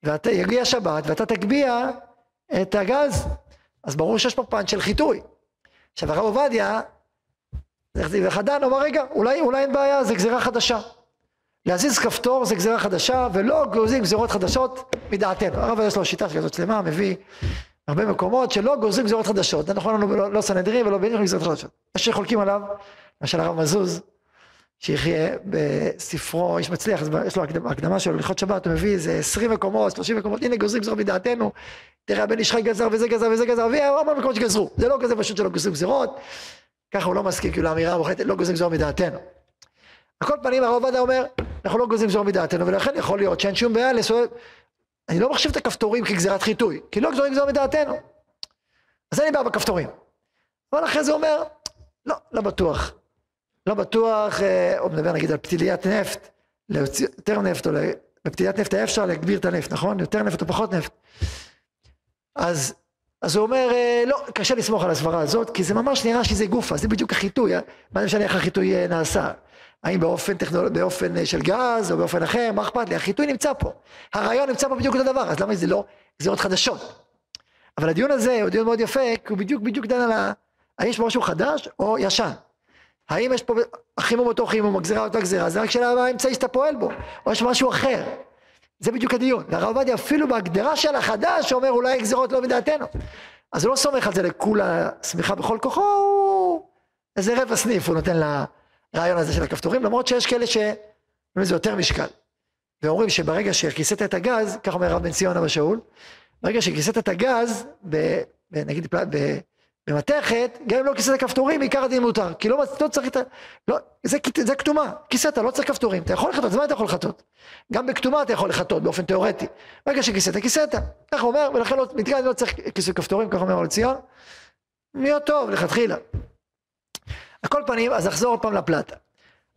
ואתה יגיע שבת ואתה תגביה את הגז. אז ברור שיש פה פן של חיטוי. עכשיו הרב עובדיה וחדן אמר רגע אולי, אולי אין בעיה זה גזירה חדשה להזיז כפתור זה גזירה חדשה ולא גוזרים גזירות חדשות מדעתנו הרב יש לו שיטה כזאת שלמה מביא הרבה מקומות שלא גוזרים גזירות חדשות זה נכון לנו לא, לא סנהדרין ולא בעניין גזירות חדשות יש שחולקים עליו למשל הרב מזוז שיחיה בספרו איש מצליח יש לו הקדמה שלו הלכות שבת הוא מביא איזה עשרים מקומות שלושים מקומות הנה גוזרים גזירות מדעתנו תראה הבן איש חי גזר וזה גזר וזה גזר והרבה מקומות שגזרו זה לא כזה פשוט שלא גוזרים גזירות ככה הוא לא מסכים כאילו לאמירה המוחלטת לא גוזרים גזור מדעתנו. על כל פנים הרב עובדיה אומר אנחנו לא גוזרים גזור מדעתנו ולכן יכול להיות שאין שום בעיה לסובב אני לא מחשיב את הכפתורים כגזירת חיטוי כי לא גזורים גזור מדעתנו. אז אין לי בעיה לא בטוח אה, או מדבר נגיד על פתיליית נפט להוציא יותר נפט או בפתיליית נפט היה אפשר להגביר את הנפט נכון יותר נפט או פחות נפט אז אז הוא אומר, אה, לא, קשה לסמוך על הסברה הזאת, כי זה ממש נראה שזה גופה, זה בדיוק החיטוי, אה? מה זה משנה איך החיטוי אה, נעשה? האם באופן, טכנול... באופן של גז או באופן אחר, מה אכפת לי? החיטוי נמצא פה. הרעיון נמצא פה בדיוק אותו דבר, אז למה זה לא גזירות חדשות? אבל הדיון הזה הוא דיון מאוד יפה, כי הוא בדיוק בדיוק דן על ה... האם יש פה משהו חדש או ישן. האם יש פה החימום אותו חימום, הגזירה אותה גזירה, זה רק שאלה מה האמצעי שאתה פועל בו, או יש משהו אחר. זה בדיוק הדיון. והרב עובדיה אפילו בהגדרה של החדש אומר אולי גזירות לא מדעתנו. אז הוא לא סומך על זה לכולה שמחה בכל כוחו, הוא איזה רבע סניף הוא נותן לרעיון הזה של הכפתורים, למרות שיש כאלה שזה יותר משקל. ואומרים שברגע שכיסית את הגז, כך אומר הרב בן ציון אבא שאול, ברגע שכיסית את הגז, ב, ב, נגיד ב, במתכת, גם אם לא כיסית כפתורים, עיקר הדין מותר. כי לא, לא צריך את ה... לא, זה, זה כתומה, כיסית, לא צריך כפתורים. אתה יכול לחטות, אז מה אתה יכול לחטות? גם בכתומה אתה יכול לחטות באופן תיאורטי. ברגע שכיסית, כיסית. ככה הוא אומר, ולכן לא, מתגן לא צריך כיסוי כפתורים, ככה אומר על ציון. נהיה טוב, לכתחילה. על כל פנים, אז נחזור עוד פעם לפלטה.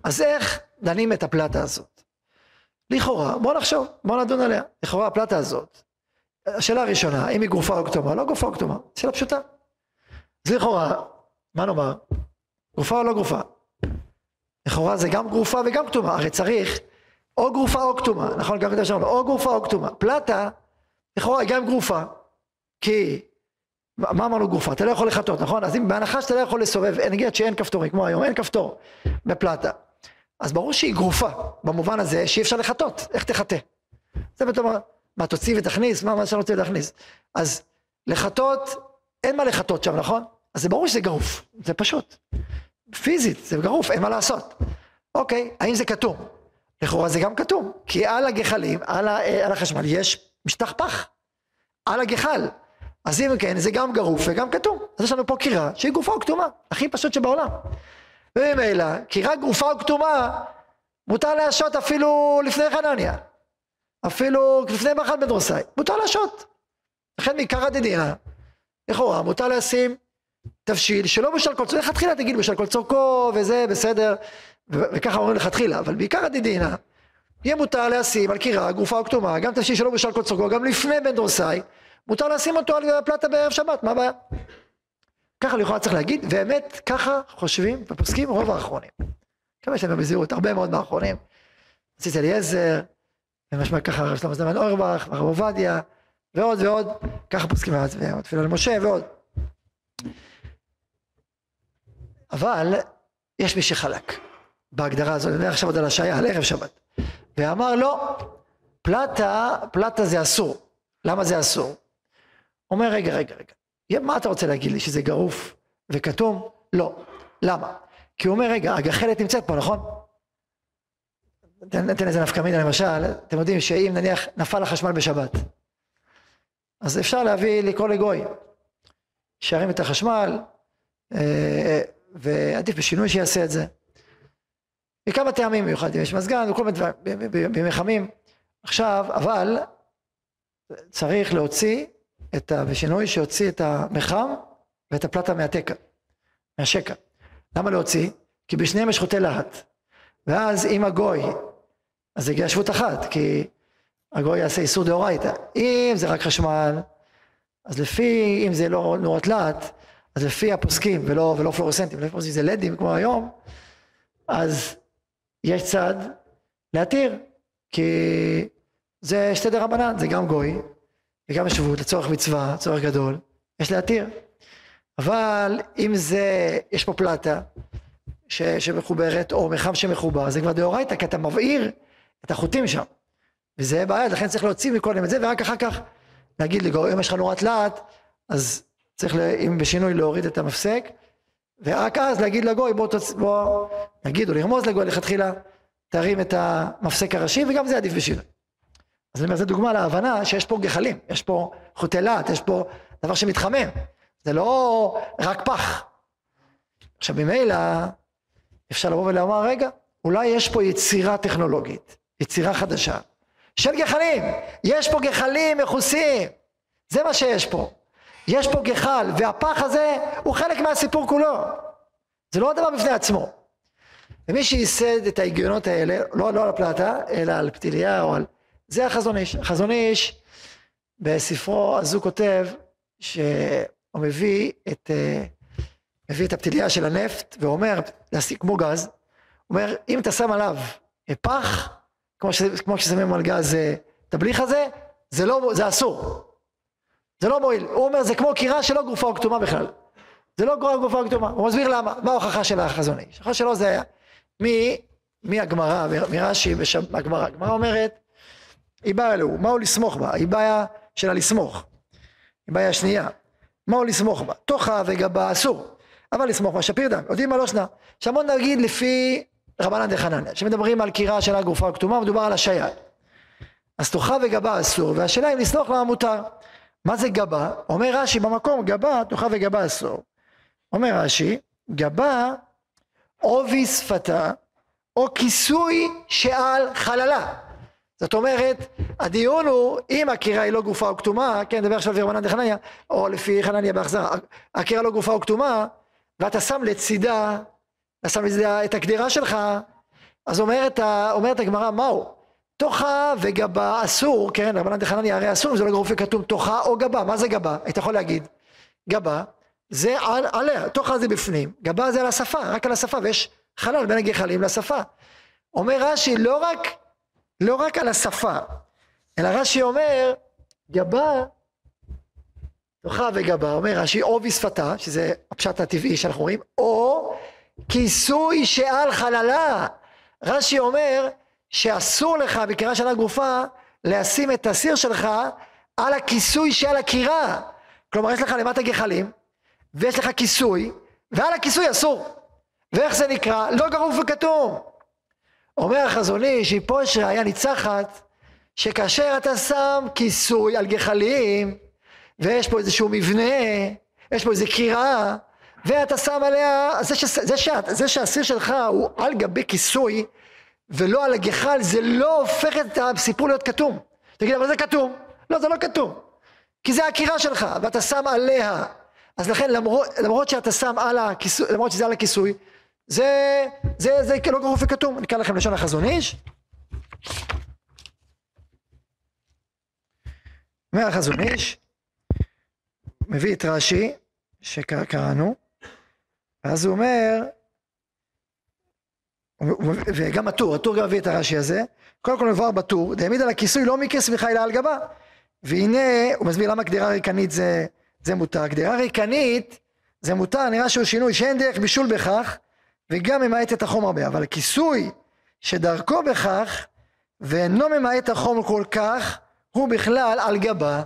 אז איך דנים את הפלטה הזאת? לכאורה, בוא נחשוב, בוא נדון עליה. לכאורה הפלטה הזאת, השאלה הראשונה, האם היא גופה או כתומה? לא גופה או כתומה, שאלה פשוטה. אז לכאורה, מה נאמר? גופה או לא גופה? לכאורה זה גם גרופה וגם כתומה, הרי צריך או גרופה או כתומה, נכון? גם את זה שאמרנו, או גרופה או כתומה. פלטה, לכאורה היא גם גרופה, כי, מה אמרנו גרופה? אתה לא יכול לחטות, נכון? אז אם בהנחה שאתה לא יכול לסובב, נגיד שאין כפתורים, כמו היום, אין כפתור בפלטה, אז ברור שהיא גרופה, במובן הזה שאי אפשר לחטות, איך תחטא? זה אומר, מה תוציא ותכניס, מה, מה שאני רוצה להכניס. אז לחטות אין מה לחטות שם, נכון? אז זה ברור שזה גרוף, זה פשוט. פיזית, זה גרוף, אין מה לעשות. אוקיי, האם זה כתום? לכאורה זה גם כתום, כי על הגחלים, על, ה, אה, על החשמל, יש משטח פח. על הגחל. אז אם כן, זה גם גרוף וגם כתום. אז יש לנו פה קירה שהיא גופה או כתומה, הכי פשוט שבעולם. וממילא, קירה גופה או כתומה, מותר להשעות אפילו לפני חנניה. אפילו לפני מחל בן רוסאי, מותר להשעות. לכן מעיקר הדדינה, לכאורה מותר לשים תבשיל שלא בשל כל צורכו, לכתחילה תגיד בשל כל צורכו וזה בסדר, וככה אומרים לכתחילה, אבל בעיקר הדדינה, יהיה מותר לשים על קירה, גופה או כתומה, גם תבשיל שלא בשל כל צורכו, גם לפני בן דורסאי, מותר לשים אותו על הפלטה בערב שבת, מה הבעיה? ככה לכאורה צריך להגיד, באמת ככה חושבים ופוסקים רוב האחרונים. יש להם בזהירות, הרבה מאוד מהאחרונים. עשית אליעזר, ומשמע ככה הרב שלמה זמן אורבך, הרב עובדיה, ועוד ועוד, ככה פוסקים ועוד תפילה למשה ועוד. אבל יש מי שחלק בהגדרה הזאת, אני עכשיו עוד על השעיה, על ערב שבת, ואמר לא, פלטה, פלטה זה אסור. למה זה אסור? אומר רגע רגע רגע, מה אתה רוצה להגיד לי, שזה גרוף וכתום? לא. למה? כי הוא אומר רגע, הגחלת נמצאת פה, נכון? ניתן איזה נפקא מינה למשל, אתם יודעים שאם נניח נפל החשמל בשבת, אז אפשר להביא לקרוא לגוי, שירים את החשמל, אה, ועדיף בשינוי שיעשה את זה. מכמה טעמים מיוחדים, יש מזגן וכל מיני דברים, בימי חמים. עכשיו, אבל צריך להוציא את ה... בשינוי שיוציא את המחם ואת הפלטה מהתקע, מהשקע. למה להוציא? כי בשניהם יש חוטא להט. ואז אם הגוי, אז זה שבות אחת, כי הגוי יעשה איסור דאורייתא. אם זה רק חשמל, אז לפי, אם זה לא נורת להט, אז לפי הפוסקים ולא, ולא פלורסנטים, לפי הפוסקים זה לדים כמו היום, אז יש צד להתיר, כי זה שתי דה רבנן, זה גם גוי וגם שבות לצורך מצווה, צורך גדול, יש להתיר. אבל אם זה, יש פה פלטה ש, שמחוברת, או מחם שמחובר, זה כבר דאורייתא, כי אתה מבעיר את החוטים שם. וזה בעיה, לכן צריך להוציא מקודם את זה, ורק אחר כך להגיד לגוי, אם יש לך נורת להט, אז צריך, לה, אם בשינוי להוריד את המפסק, ורק אז להגיד לגוי, בוא, תוצ... בוא נגיד, או לרמוז לגוי לכתחילה, תרים את המפסק הראשי, וגם זה עדיף בשינוי. אז אני אומר, זו דוגמה להבנה שיש פה גחלים, יש פה חוטי להט, יש פה דבר שמתחמם, זה לא רק פח. עכשיו ממילא אפשר לבוא ולומר, רגע, אולי יש פה יצירה טכנולוגית, יצירה חדשה, של גחלים, יש פה גחלים מכוסים, זה מה שיש פה. יש פה גחל, והפח הזה הוא חלק מהסיפור כולו. זה לא הדבר בפני עצמו. ומי שייסד את ההגיונות האלה, לא, לא על הפלטה, אלא על פתיליה או על... זה החזון איש. החזון איש, בספרו, אז הוא כותב שהוא מביא את, אה, מביא את הפתיליה של הנפט ואומר, כמו גז, אומר, אם אתה שם עליו פח, כמו, ש, כמו ששמים על גז אה, תבליך הזה, זה, לא, זה אסור. זה לא מועיל. הוא אומר, זה כמו קירה שלא גרופה או כתומה בכלל. זה לא גופה כתומה. הוא מסביר למה, מה ההוכחה של החזון איש. ההוכחה שלו זה היה מהגמרא, מרש"י, הגמרא. הגמרא אומרת, היא באה אלוהו, מה הוא לסמוך בה? היא בעיה של הלסמוך. היא בעיה שנייה. מה הוא לסמוך בה? תוכה וגבה אסור. אבל לסמוך בה שפיר דם. יודעים מה לא שנה. בוא נגיד לפי רבנן דחנניה, שמדברים על קירה של הגופה הכתומה, מדובר על השעיה. אז תוכה וגבה אסור, והשאלה אם לסלוח לה מותר. מה זה גבה? אומר רש"י במקום, גבה, תוכה וגבה אסור. אומר רש"י, גבה עובי שפתה או כיסוי שעל חללה. זאת אומרת, הדיון הוא, אם הקירה היא לא גופה או כתומה, כן, נדבר עכשיו לרבנן דחנניה, או לפי חנניה באכזר, הקירה לא גופה או כתומה, ואתה שם לצידה, שם את הקדירה שלך, אז אומרת, אומרת הגמרא, מהו? תוכה וגבה אסור, כן, רבנן דחנניה הרי אסור אם זה לא גרופי כתוב תוכה או גבה, מה זה גבה? היית יכול להגיד, גבה זה על, עליה, תוכה זה בפנים, גבה זה על השפה, רק על השפה, ויש חלל בין הגחלים לשפה. אומר רש"י, לא רק, לא רק על השפה, אלא רש"י אומר, גבה, תוכה וגבה, אומר רש"י, עובי שפתה, שזה הפשט הטבעי שאנחנו רואים, או כיסוי שעל חללה. רש"י אומר, שאסור לך בקריאה של הגופה לשים את הסיר שלך על הכיסוי שעל הקירה. כלומר יש לך למטה גחלים ויש לך כיסוי ועל הכיסוי אסור. ואיך זה נקרא? לא גרוף וכתום. אומר פה יש ראיה ניצחת שכאשר אתה שם כיסוי על גחלים ויש פה איזשהו מבנה, יש פה איזה קירה ואתה שם עליה, זה, ש, זה, ש, זה שהסיר שלך הוא על גבי כיסוי ולא על הגחל, זה לא הופך את הסיפור להיות כתום. תגיד, אבל זה כתום. לא, זה לא כתום. כי זה העקירה שלך, ואתה שם עליה. אז לכן, למרות, למרות שאתה שם על הכיסוי, למרות שזה על הכיסוי, זה, זה, זה לא גרוף וכתום. אני אקרא לכם לשון החזון איש. אומר החזון איש, מביא את רש"י, שקראנו, ואז הוא אומר, וגם הטור, הטור גם מביא את הרש"י הזה, קודם כל מבואר בטור, דעמיד על הכיסוי לא מכס וחיילה על גבה, והנה הוא מסביר למה קדירה ריקנית זה, זה מותר, קדירה ריקנית זה מותר, נראה שהוא שינוי שאין דרך בישול בכך, וגם ממעט את החום הרבה, אבל כיסוי שדרכו בכך, ואינו ממעט החום כל כך, הוא בכלל על גבה,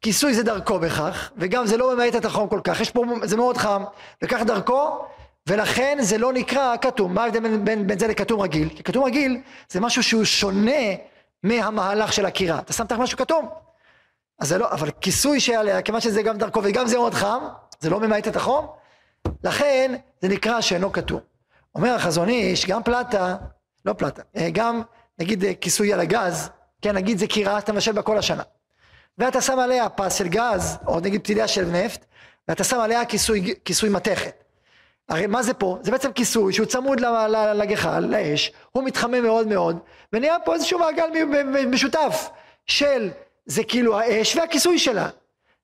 כיסוי זה דרכו בכך, וגם זה לא ממעט את החום כל כך, יש פה, זה מאוד חם, וכך דרכו, ולכן זה לא נקרא כתום. מה ההבדל בין, בין, בין זה לכתום רגיל? כי כתום רגיל זה משהו שהוא שונה מהמהלך של הקירה. אתה שמת משהו כתום. אז זה לא, אבל כיסוי שעליה, כיוון שזה גם דרכו וגם זה מאוד חם, זה לא ממעט את החום, לכן זה נקרא שאינו כתום. אומר החזון איש, גם פלטה, לא פלטה, אה, גם נגיד אה, כיסוי על הגז, כן נגיד זה קירה, אתה מבשל בה כל השנה. ואתה שם עליה פס של גז, או נגיד פתיליה של נפט, ואתה שם עליה כיסוי, כיסוי מתכת. הרי מה זה פה? זה בעצם כיסוי שהוא צמוד לגחל, לאש, הוא מתחמם מאוד מאוד, ונהיה פה איזשהו מעגל משותף של זה כאילו האש והכיסוי שלה.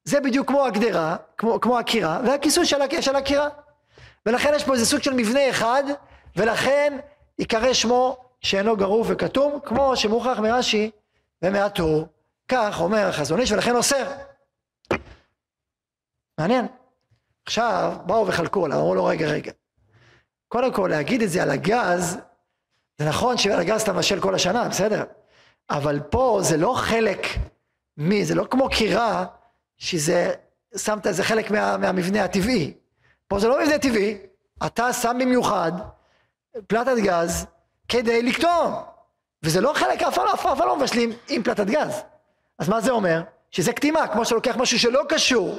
זה בדיוק כמו הגדרה, כמו, כמו הקירה, והכיסוי של, של הקירה. ולכן יש פה איזה סוג של מבנה אחד, ולכן ייקרא שמו שאינו גרוף וכתום, כמו שמוכרח מרש"י ומהטור. כך אומר החזון איש, ולכן אוסר. מעניין. עכשיו באו וחלקו עליו, אמרו לו רגע רגע. קודם כל להגיד את זה על הגז, זה נכון שעל הגז אתה מבשל כל השנה, בסדר. אבל פה זה לא חלק מי, זה לא כמו קירה, שזה, שמת איזה חלק מה, מהמבנה הטבעי. פה זה לא מבנה טבעי, אתה שם במיוחד פלטת גז כדי לקטום. וזה לא חלק, אף פעם אף לא מבשלים עם פלטת גז. אז מה זה אומר? שזה קטימה, כמו שלוקח משהו שלא קשור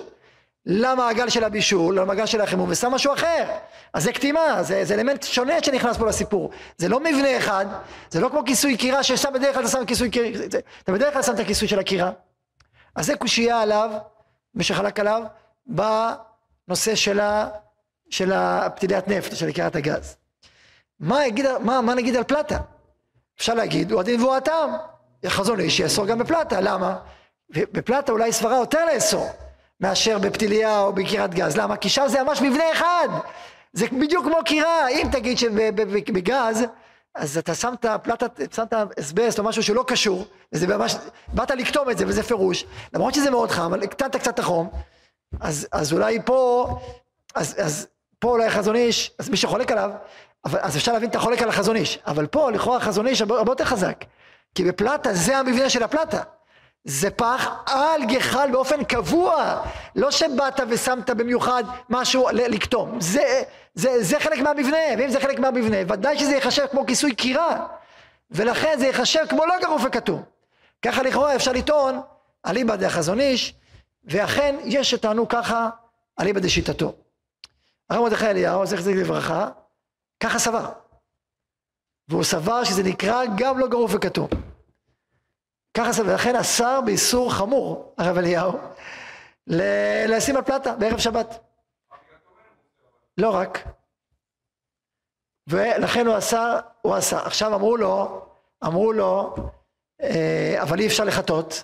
למעגל של הבישול, למעגל של החימום, ושם משהו אחר. אז זה קטימה, זה, זה אלמנט שונה שנכנס פה לסיפור. זה לא מבנה אחד, זה לא כמו כיסוי קירה ששם בדרך כלל אתה שם כיסוי קירה, אתה בדרך כלל שם את הכיסוי של הקירה. אז זה קושייה עליו, מי שחלק עליו, בנושא של, ה, של הפתיליית נפט, של קירת הגז. מה, יגיד, מה, מה נגיד על פלטה? אפשר להגיד, הוא הדין והוא הטעם. חזון איש יאסור גם בפלטה, למה? בפלטה אולי סברה יותר לאסור. מאשר בפתיליה או בקירת גז. למה? כי שם זה ממש מבנה אחד. זה בדיוק כמו קירה. אם תגיד שבגז, אז אתה שמת פלטת, שמת אסבסט או משהו שלא קשור, וזה ממש, באת לקטום את זה וזה פירוש. למרות שזה מאוד חם, אבל הקטנת קצת את החום, אז, אז אולי פה אז, אז פה אולי חזון איש, אז מי שחולק עליו, אבל, אז אפשר להבין את החולק על החזון איש, אבל פה לכאורה החזון איש הרבה יותר חזק, כי בפלטה זה המבנה של הפלטה. זה פח על גחל באופן קבוע, לא שבאת ושמת במיוחד משהו לקטום, זה, זה, זה חלק מהמבנה, ואם זה חלק מהמבנה, ודאי שזה ייחשב כמו כיסוי קירה, ולכן זה ייחשב כמו לא גרוף וכתום. ככה לכאורה אפשר לטעון אליבא דחזון איש, ואכן יש שטענו ככה אליבא דשיטתו. הרב מרדכי אליהו, זכר צדיק לברכה, ככה סבר. והוא סבר שזה נקרא גם לא גרוף וכתום. ככה סבר, ולכן אסר באיסור חמור, הרב אליהו, לשים על פלטה בערב שבת. לא רק. ולכן הוא אסר, הוא אסר. עכשיו אמרו לו, אמרו לו, אה, אבל אי אפשר לחטות.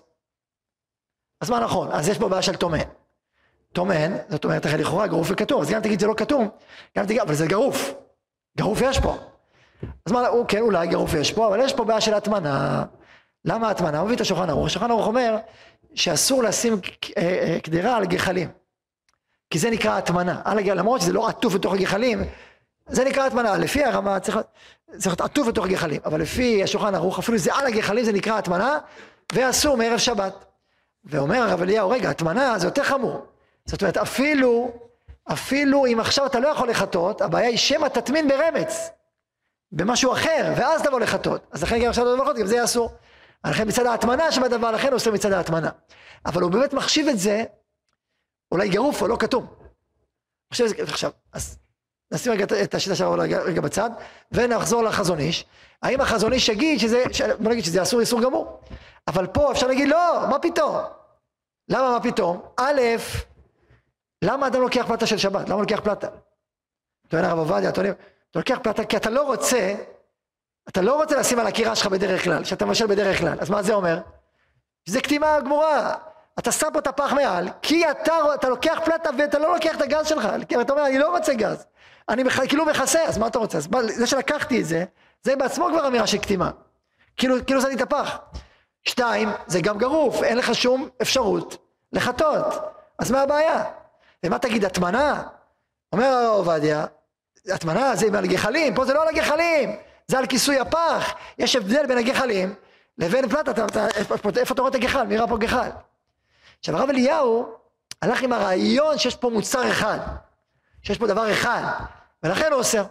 אז מה נכון? אז יש פה בעיה של טומן. טומן, זאת אומרת, לכאורה גרוף וכתום, אז גם תגיד זה לא כתום, גם תגיד, אבל זה גרוף. גרוף יש פה. אז מה, הוא, כן, אולי גרוף יש פה, אבל יש פה בעיה של הטמנה. למה הטמנה? הוא מביא את השולחן ערוך. השולחן ערוך אומר שאסור לשים אה, אה, קדרה על גחלים. כי זה נקרא הטמנה. למרות שזה לא עטוף בתוך הגחלים, זה נקרא הטמנה. לפי הרמה צריך להיות עטוף בתוך הגחלים. אבל לפי השולחן ערוך, אפילו זה על הגחלים זה נקרא הטמנה, ואסור מערב שבת. ואומר הרב אליהו, רגע, הטמנה זה יותר חמור. זאת אומרת, אפילו, אפילו אם עכשיו אתה לא יכול לחטות, הבעיה היא שמא תטמין ברמץ, במשהו אחר, ואז תבוא לחטות. אז לכן גם עכשיו לא לחטות, גם זה יהיה אסור. לכן מצד ההטמנה שבדבר, לכן עושה מצד ההטמנה. אבל הוא באמת מחשיב את זה, אולי גרוף או לא כתום. עכשיו, אז נשים רגע את השיטה שלנו רגע בצד, ונחזור לחזון איש. האם החזון איש יגיד שזה, בוא נגיד שזה אסור איסור גמור. אבל פה אפשר להגיד לא, מה פתאום? למה מה פתאום? א', למה אדם לוקח פלטה של שבת? למה לוקח פלטה? טוען הרב עובדיה, אתה לוקח פלטה כי אתה לא רוצה, אתה לא רוצה לשים על הקירה שלך בדרך כלל, שאתה מבשל בדרך כלל. אז מה זה אומר? זה קטימה גמורה. אתה שם פה את הפח מעל, כי אתה, אתה לוקח פלטה ואתה לא לוקח את הגז שלך. אתה אומר, אני לא רוצה גז. אני מח, כאילו מכסה, אז מה אתה רוצה? אז מה, זה שלקחתי את זה, זה בעצמו כבר אמירה של קטימה. כאילו, כאילו שמתי את הפח. שתיים, זה גם גרוף, אין לך שום אפשרות לחטות. אז מה הבעיה? ומה תגיד, הטמנה? אומר הרב עובדיה, הטמנה זה על גחלים, פה זה לא על הגחלים, זה על כיסוי הפח. יש הבדל בין הגחלים לבין פלטה, איפה, אתה רואה את הגחל? מי ראה פה גחל? עכשיו הרב אליהו הלך עם הרעיון שיש פה מוצר אחד, שיש פה דבר אחד, ולכן הוא אוסר.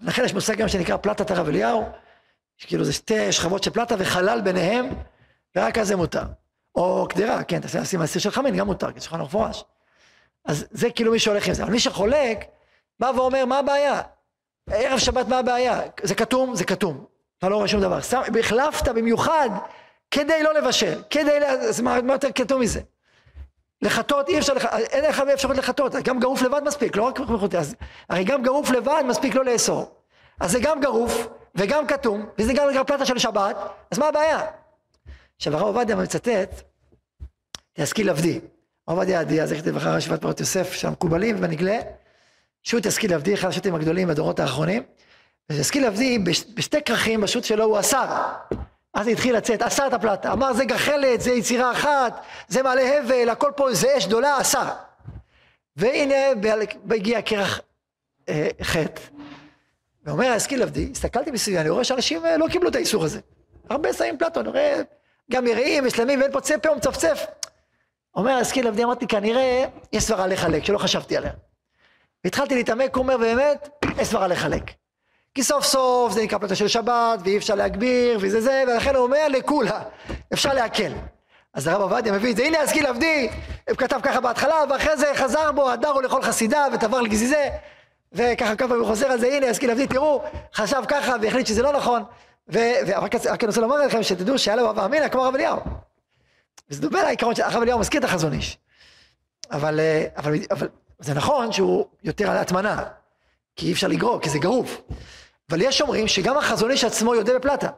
לכן יש מושג גם שנקרא פלטת הרב אליהו, שכאילו זה שתי שכבות של פלטה וחלל ביניהם, ורק אז זה מותר. או קדרה, כן, תעשה לשים מסיר של חמין, גם מותר, כי זה שולחן מפורש. אז זה כאילו מי שהולך עם זה. אבל מי שחולק, בא ואומר, מה הבעיה? ערב שבת מה הבעיה? זה כתום? זה כתום. אתה לא רואה שום דבר. סתם, החלפת במיוחד כדי לא לבשל, כדי, אז מה, מה יותר כתום מזה? לחטות אי אפשר, לח... אין לך אפשרות לחטות, גם גרוף לבד מספיק, לא רק מחוטא, אז הרי גם גרוף לבד מספיק לא לאסור. אז זה גם גרוף וגם כתום, וזה גם נקרא פלטה של שבת, אז מה הבעיה? עכשיו הרב עובדיה מצטט, תשכיל עבדי, עובדיה עדיה, זכר לברכה רשיבת פרות יוסף, של המקובלים שו"ת ישכיל עבדי, אחד השו"תים הגדולים בדורות האחרונים, וישכיל עבדי בשתי כרכים בשו"ת שלו הוא אסר, אז התחיל לצאת, אסר את הפלטה, אמר זה גחלת, זה יצירה אחת, זה מעלה הבל, הכל פה זה אש גדולה, אסר. והנה הגיע כרך אה, חטא, ואומר השכיל עבדי, הסתכלתי מסביבי, אני רואה שאנשים אה, לא קיבלו את האיסור הזה. הרבה שמים פלטו, אני רואה גם יראים, מסלמים, ואין פה צפה, הוא מצפצף. אומר השכיל עבדי, אמרתי, כנראה יש סברה לחלק, שלא חשבתי עליה. והתחלתי להתעמק, הוא אומר, באמת, יש סברה לחלק. כי סוף סוף זה נקרא פלטה של שבת, ואי אפשר להגביר, וזה זה, ולכן הוא אומר לכולה, אפשר להקל. אז הרב עובדיה מביא את זה, הנה השכיל עבדי, הוא כתב ככה בהתחלה, ואחרי זה חזר בו, הדרו לכל חסידה, ותבר לגזיזה, וככה כמה פעמים חוזר על זה, הנה השכיל עבדי, תראו, חשב ככה, והחליט שזה לא נכון, ורק אני רוצה לומר לכם, שתדעו שהיה לו אבא אמינא כמו הרב אליהו. וזה דומה לעיקרון שהרב אליהו מזכיר את החזון איש. אבל, אה, אבל, אבל זה נכון שהוא יותר על ההטמנה, כי אי אפשר לגרור, כי זה גרוף. אבל יש אומרים שגם החזון איש עצמו יודה בפלטה.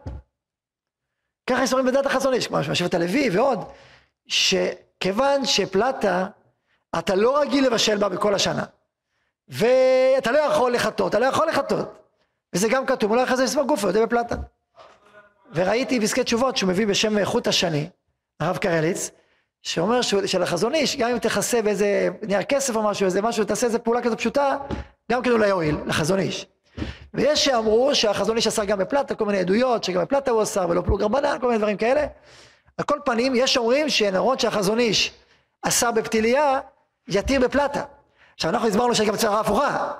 ככה יש אומרים בדעת החזון איש, כמו שבט הלוי ועוד, שכיוון שפלטה, אתה לא רגיל לבשל בה בכל השנה. ואתה לא יכול לחטות, אתה לא יכול לחטות. וזה גם כתוב, אולי אחרי זה יסבור גוף ויודה בפלטה. וראיתי פסקי תשובות שהוא מביא בשם חוט השני, הרב קרליץ, שאומר של החזון איש, גם אם תכסה באיזה נייר כסף או משהו, איזה משהו, תעשה איזה פעולה כזו פשוטה, גם כן אולי יועיל לחזון איש. ויש שאמרו שהחזון איש עשה גם בפלטה, כל מיני עדויות, שגם בפלטה הוא עשה, ולא פלוג רבנן, כל מיני דברים כאלה. על כל פנים, יש אומרים שנראות שהחזון איש עשה בפתיליה, יתיר בפלטה. עכשיו אנחנו הסברנו שיש גם צרה הפוכה,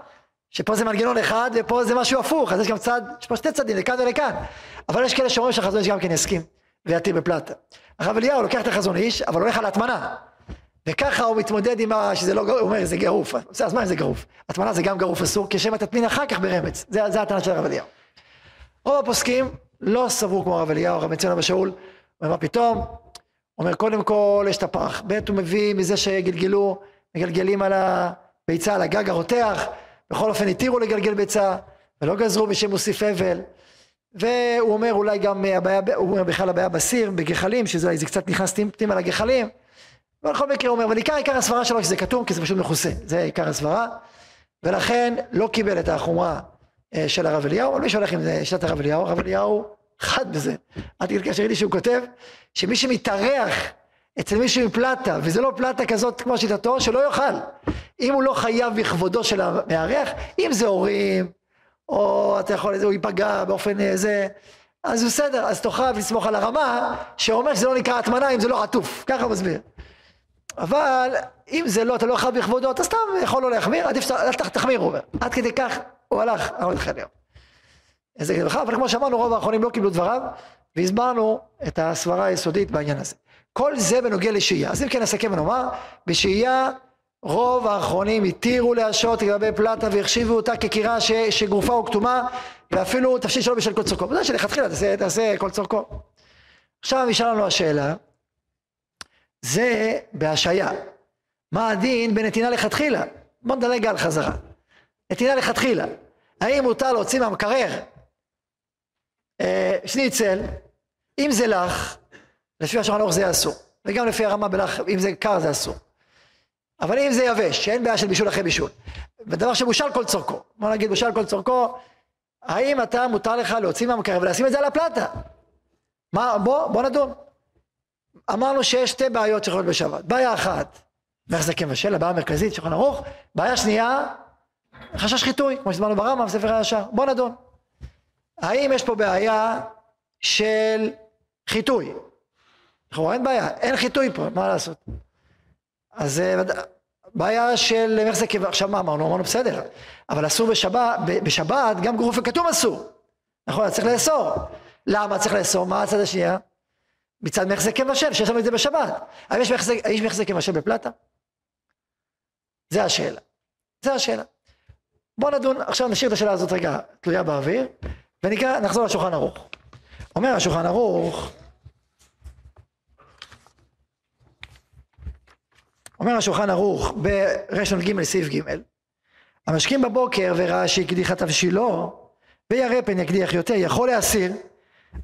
שפה זה מנגנון אחד ופה זה משהו הפוך, אז יש גם צד, יש פה שתי צדדים, לכאן ולכאן. אבל יש כאלה שאומרים שהחזון איש גם כן יסכים ויתיר בפלטה. הרב אליהו לוקח את החזון איש, אבל הולך על הטמנה. וככה הוא מתמודד עם מה שזה לא, הוא אומר זה גרוף, אז מה אם זה גרוף? הטמנה זה גם גרוף אסור, כשם תטמין אחר כך ברמץ, זה, זה הטענה של הרב אליהו. רוב הפוסקים לא סברו כמו הרב אליהו, הרב מציון אבא שאול, הוא אומר מה פתאום? הוא אומר קודם כל יש את הפח, ב' הוא מביא מזה שגלגלו, מגלגלים על הביצה, על הגג הרותח, בכל אופן התירו לגלגל ביצה, ולא גזרו בשם מוסיף אבל, והוא אומר אולי גם הבעיה, הוא אומר בכלל הבעיה בסיר, בגחלים, שזה קצת נכנס פנימה לגחלים, ובכל מקרה הוא אומר, אבל עיקר עיקר הסברה שלו שזה כתוב כי זה פשוט מכוסה, זה עיקר הסברה, ולכן לא קיבל את החומרה אה, של הרב אליהו, אבל מי שהולך עם שיטת הרב אליהו, הרב אליהו חד בזה, עד כדי כך שראיתי שהוא כותב שמי שמתארח אצל מישהו עם פלטה, וזה לא פלטה כזאת כמו שיטתו, שלא יאכל. אם הוא לא חייב בכבודו של המארח, אם זה הורים, או אתה יכול, הוא ייפגע באופן אה, זה, אז בסדר, אז תאכל לסמוך על הרמה, שאומר שזה לא נקרא הטמנה אם זה לא עטוף, ככה הוא מסביר. אבל אם זה לא, אתה לא חייב בכבודו, אתה סתם יכול לא להחמיר, עדיף שאתה תחמיר, הוא אומר. עד כדי כך הוא הלך, הרב חנר. איזה גדול אבל כמו שאמרנו, רוב האחרונים לא קיבלו דבריו, והסברנו את הסברה היסודית בעניין הזה. כל זה בנוגע לשהייה. אז אם כן נסכם ונאמר, בשהייה רוב האחרונים התירו להשעות לגבי פלטה והחשיבו אותה כקירה ש, שגופה או כתומה ואפילו תפשיט שלא בשל כל צורכו. בוודאי שלכתחילה תעשה, תעשה כל צורכו. עכשיו נשאלה לנו השאלה, זה בהשעיה. מה הדין בנתינה לכתחילה? בוא נדלג על חזרה. נתינה לכתחילה. האם מותר להוציא מהמקרר אה, שניצל, אם זה לך, לפי השולחן ערוך זה אסור. וגם לפי הרמה בלח, אם זה קר זה אסור. אבל אם זה יבש, שאין בעיה של בישול אחרי בישול, ודבר שבושל כל צורכו, בוא נגיד בושל כל צורכו, האם אתה מותר לך להוציא מהמקרר ולשים את זה על הפלטה? מה, בוא, בוא נדון. אמרנו שיש שתי בעיות שיכולות בשבת. בעיה אחת, זה כמבשל, הבעיה המרכזית, שולחן ערוך. בעיה שנייה, חשש חיטוי, כמו שהזמנו ברמב"ם, ספר הישר. בוא נדון. האם יש פה בעיה של חיטוי? לכאורה אין בעיה, אין חיטוי פה, מה לעשות? אז אה, בעיה של איך זה כיוון, עכשיו מה אמרנו? אמרנו בסדר, אבל אסור בשבת, בשבת גם גרוף וכתום אסור, נכון? צריך לאסור. למה צריך לאסור? מה הצד השנייה? מצד מחזק כבשל, שיש לנו את זה בשבת. האם יש מחזק, האם יש מחזק כבשל בפלטה? זה השאלה. זה השאלה. בואו נדון, עכשיו נשאיר את השאלה הזאת רגע תלויה באוויר, ונקרא, נחזור לשולחן ערוך. אומר השולחן ערוך, אומר השולחן ערוך ברשון ג' סעיף ג' המשכים בבוקר וראה שהקדיחה תבשילו וירא פן יקדיח יותר יכול להסיר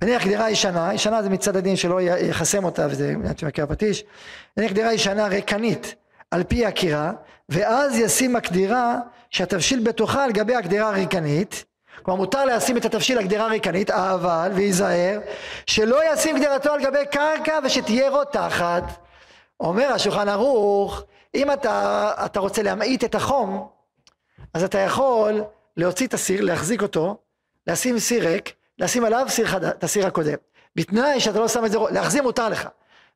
נניח גדרה ישנה, ישנה זה מצד הדין שלא יחסם אותה וזה מעט שמכיר פטיש, נניח גדרה ישנה ריקנית על פי הקירה ואז ישים הקדירה שהתבשיל בתוכה על גבי הגדרה הריקנית כלומר מותר לשים את התבשיל הגדרה הריקנית אבל וייזהר שלא ישים גדרתו על גבי קרקע ושתהיה רותחת אומר השולחן ערוך אם אתה, אתה רוצה להמעיט את החום אז אתה יכול להוציא את הסיר להחזיק אותו לשים סיר ריק לשים עליו סיר חדש, את הסיר הקודם. בתנאי שאתה לא שם את זה, להחזיר מותר לך.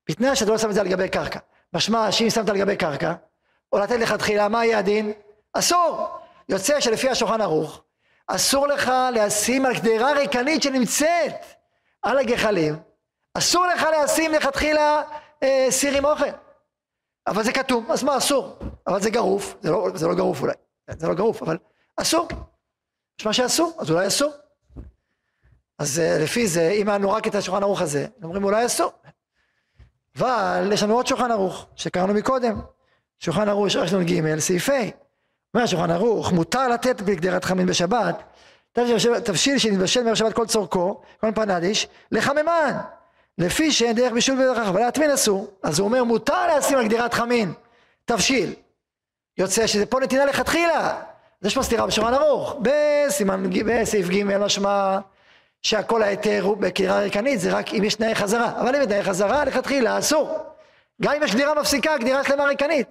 בתנאי שאתה לא שם את זה על גבי קרקע. משמע שאם שמת על גבי קרקע, או לתת לך תחילה, מה יהיה הדין? אסור. יוצא שלפי השולחן ערוך, אסור לך לשים על גדרה ריקנית שנמצאת על הגחלים, אסור לך לשים לכתחילה אה, סיר עם אוכל. אבל זה כתוב, אז מה אסור? אבל זה גרוף, זה לא, זה לא גרוף אולי, זה לא גרוף, אבל אסור. יש מה שאסור, אז אולי אסור. אז אה, לפי זה, אם היה לנו רק את השולחן ערוך הזה, אומרים אולי אסור. אבל יש לנו עוד שולחן ערוך, שקראנו מקודם. שולחן ערוך יש לנו ג' סעיף ה'. אומר השולחן ערוך, מותר לתת בגדרת חמין בשבת, תבשיל שנתבשל מערב שבת כל צורכו, כל פנדיש, לחממן. לפי שאין דרך בישול ודרך אבל להטמין אסור. אז הוא אומר, מותר לשים על גדרת חמין, תבשיל. יוצא שזה פה נתינה לכתחילה. אז יש פה סתירה בשולחן ערוך. בסימן, בסעיף ג' משמע שהכל ההיתר הוא בקרירה ריקנית, זה רק אם יש תנאי חזרה. אבל אם יש תנאי חזרה, לכתחילה אסור. גם אם יש גדירה מפסיקה, גדירה שלמה ריקנית.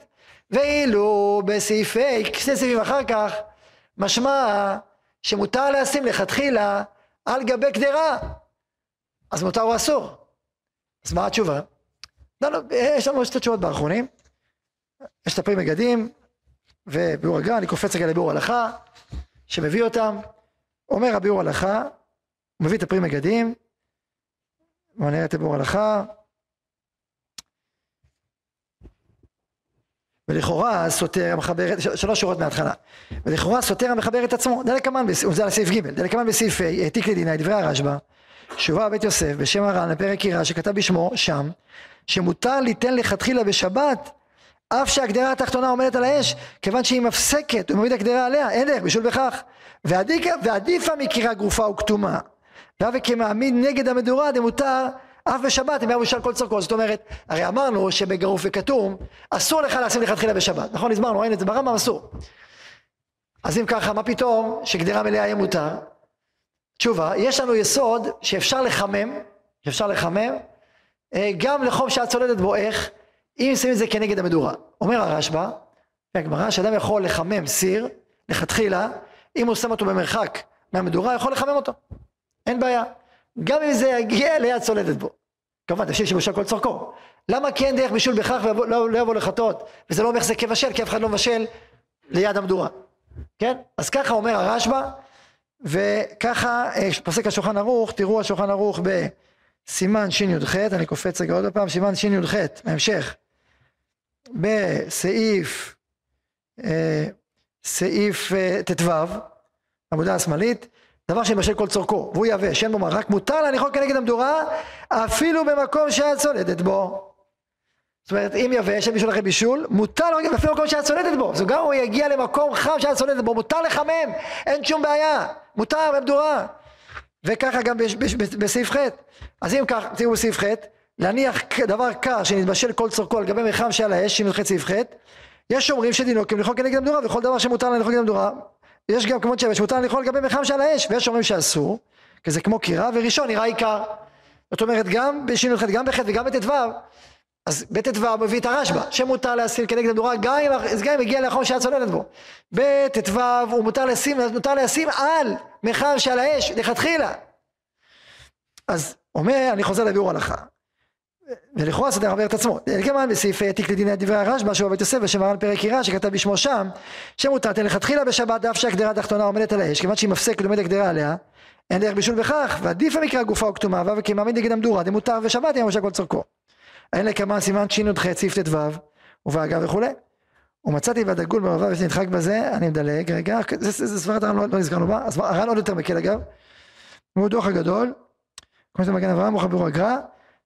ואילו בסעיפי, שני סעיפים אחר כך, משמע שמותר לשים לכתחילה על גבי גדרה, אז מותר או אסור. אז מה התשובה? לא, לא, יש לנו שתי תשובות באחרונים. יש את הפרי מגדים וביאור הגר"א, אני קופץ רגע לביאור הלכה, שמביא אותם. אומר הביאור הלכה, הוא מביא את הפרי מגדים, בואו נראה את הביאור הלכה. ולכאורה סותר המחבר, שלוש שורות מההתחלה, ולכאורה סותר המחבר את עצמו, דלקמן, זה על סעיף ג', דלקמן בסעיף ה', העתיק לדינה דברי הרשב"א, שובה בית יוסף בשם הר"ן לפרק יראה שכתב בשמו שם, שמותר ליתן לכתחילה בשבת אף שהגדרה התחתונה עומדת על האש, כיוון שהיא מפסקת ומעמיד הגדרה עליה, אין דרך בשול בכך. ועדיפה מקירה גרופה וכתומה. והווה כמעמיד נגד המדורה דמותר אף בשבת אם היה מושל כל צורכו. זאת אומרת, הרי אמרנו שבגרוף וכתום אסור לך לשים לכתחילה בשבת. נכון? הסברנו, אין את זה ברמב"ם אסור. אז אם ככה, מה פתאום שגדרה מלאה יהיה מותר? תשובה, יש לנו יסוד שאפשר לחמם, שאפשר לחמם, אה, גם לחום שאת צולדת בו, איך? אם שמים את זה כנגד המדורה. אומר הרשב"א, הגמרא, שאדם יכול לחמם סיר, לכתחילה, אם הוא שם אותו במרחק מהמדורה, יכול לחמם אותו. אין בעיה. גם אם זה יגיע ליד צולדת בו. כמובן, תשאיר שבושל כל צורכו. למה כן דרך בישול בכך ולא לא יבוא לחטות? וזה לא אומר שזה כבשל, כי אף אחד לא מבשל ליד המדורה. כן? אז ככה אומר הרשב"א, וככה אה, פוסק השולחן ערוך, תראו השולחן ערוך בסימן שי"ח, אני קופץ רגע עוד פעם, סימן שי"ח, בהמשך. בסעיף אה, סעיף אה, ט"ו, עמודה השמאלית, דבר שמבשל כל צורכו, והוא יבש, אין בו מרק, מותר להניחו כנגד המדורה, אפילו במקום שהיה צולדת בו. זאת אומרת, אם יבש, אין בישול אחרי בישול, מותר לו אפילו במקום שהיה צולדת בו. זאת גם הוא יגיע למקום חם שהיה צולדת בו, מותר לחמם, אין שום בעיה, מותר במדורה. וככה גם בסעיף ח'. אז אם כך, תראו בסעיף ח', להניח דבר קר שנתבשל כל צורכו על גבי מיחם שעל האש, שי"ח סעיף ח', יש אומרים שדינו כמליכו כנגד המדורה, וכל דבר שמותר להניחו כנגד המדורה, יש גם כמות שבש שמותר לאכול לגבי מיחם שעל האש, ויש אומרים שאסור, כי זה כמו קירה, וראשון נראה עיקר. זאת אומרת, גם בשי"ח, גם בח' וגם בט"ו, אז בט"ו מביא את הרשב"א, שמותר להסיר כנגד המדורה, גם אם, הגיע לאחרון שהיה צוללת בו. בט"ו הוא מותר לשים, מותר לשים על מיחם שעל האש, לכתחילה. אז אומר, אני חוזר לביאור הלכה. ולכאורה סדר עבר את עצמו. אלקמן בסעיף העתיק לדיני דברי הרשב"א שהוא בית יוסף ושמר על פרק יראה שכתב בשמו שם שמותר לכתחילה בשבת אף שהגדרה התחתונה עומדת על האש כיוון שהיא מפסקת ועומדת הגדרה עליה אין דרך בישול בכך ועדיף המקרא גופה או כתומה וכי מעמיד נגד המדורה דמותר ושבת יום כל צורכו. אין לקמן סימן שי"ח סעיף ט"ו ובאגב וכולי. ומצאתי בדגול במבוא ונדחק בזה אני מדלג רגע זה סברת הר"ן לא, לא נזכרנו בה הר"ן עוד יותר מקל אגב. הוא דוח הגדול כמו שזה מגן אברהם הוא חברו הגר"א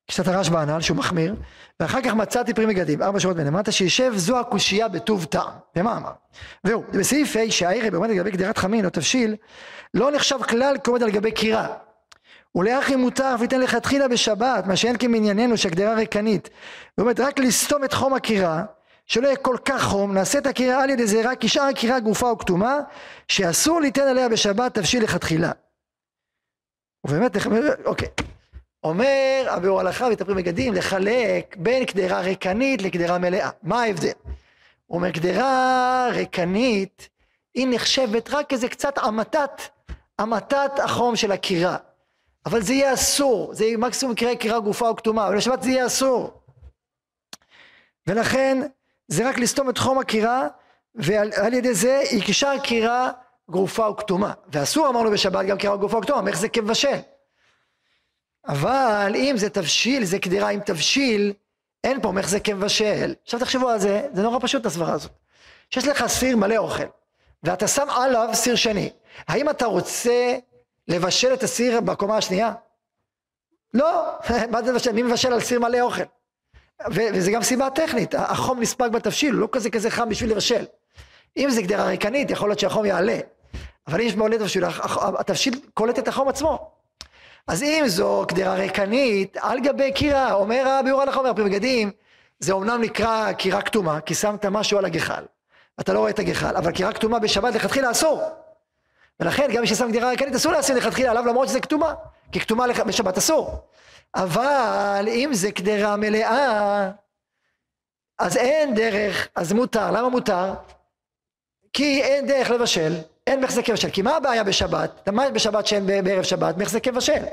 קצת הרשב"א הנ"ל שהוא מחמיר, ואחר כך מצאתי פרי מגדים, ארבע שורות מלמטה, שישב זו הקושייה בטוב טעם. ומה אמר? והוא, בסעיף ה' שהערב עומד לגבי גדירת חמין או תבשיל, לא נחשב כלל כעומד על גבי קירה. ולאחי מותר ויתן לכתחילה בשבת, מה שאין כמענייננו שהגדרה ריקנית. ועומד רק לסתום את חום הקירה, שלא יהיה כל כך חום, נעשה את הקירה על ידי זה רק כשאר הקירה גופה או כתומה, שאסור ליתן עליה בשבת תבשיל לכתחילה. ובאמת, אוקיי. אומר הביאור הלכה ותפרים מגדים לחלק בין קדרה ריקנית לקדרה מלאה. מה ההבדל? הוא אומר קדרה ריקנית היא נחשבת רק איזה קצת המתת, המתת החום של הקירה. אבל זה יהיה אסור, זה יהיה מקסימום יקרה קירה גופה או כתומה, אבל בשבת זה יהיה אסור. ולכן זה רק לסתום את חום הקירה ועל ידי זה יקשר קירה גרופה או כתומה. ואסור אמרנו בשבת גם קירה גופה או כתומה, איך זה כבשל. אבל אם זה תבשיל, זה קדירה עם תבשיל, אין פה מחזק כמבשל. עכשיו תחשבו על זה, זה נורא פשוט הסברה הזאת. שיש לך סיר מלא אוכל, ואתה שם עליו סיר שני. האם אתה רוצה לבשל את הסיר בקומה השנייה? לא, [laughs] מה זה לבשל? מי מבשל על סיר מלא אוכל? וזה גם סיבה טכנית, החום נספג בתבשיל, הוא לא כזה כזה חם בשביל לבשל. אם זה גדרה ריקנית, יכול להיות שהחום יעלה. אבל אם יש מעולה תבשיל, התבשיל קולט את החום עצמו. אז אם זו קדרה ריקנית, על גבי קירה, אומר הביאור הלכה, אומר פרי בגדים, זה אומנם נקרא קירה כתומה, כי שמת משהו על הגחל. אתה לא רואה את הגחל, אבל קירה כתומה בשבת לכתחילה אסור. ולכן גם מי ששם קדירה ריקנית אסור לשים לכתחילה עליו למרות שזה כתומה, כי כתומה בשבת אסור. אבל אם זה קדרה מלאה, אז אין דרך, אז מותר, למה מותר? כי אין דרך לבשל, אין מחזקי מבשל, כי מה הבעיה בשבת? מה בשבת שאין בערב שבת? מחזקי מבשל.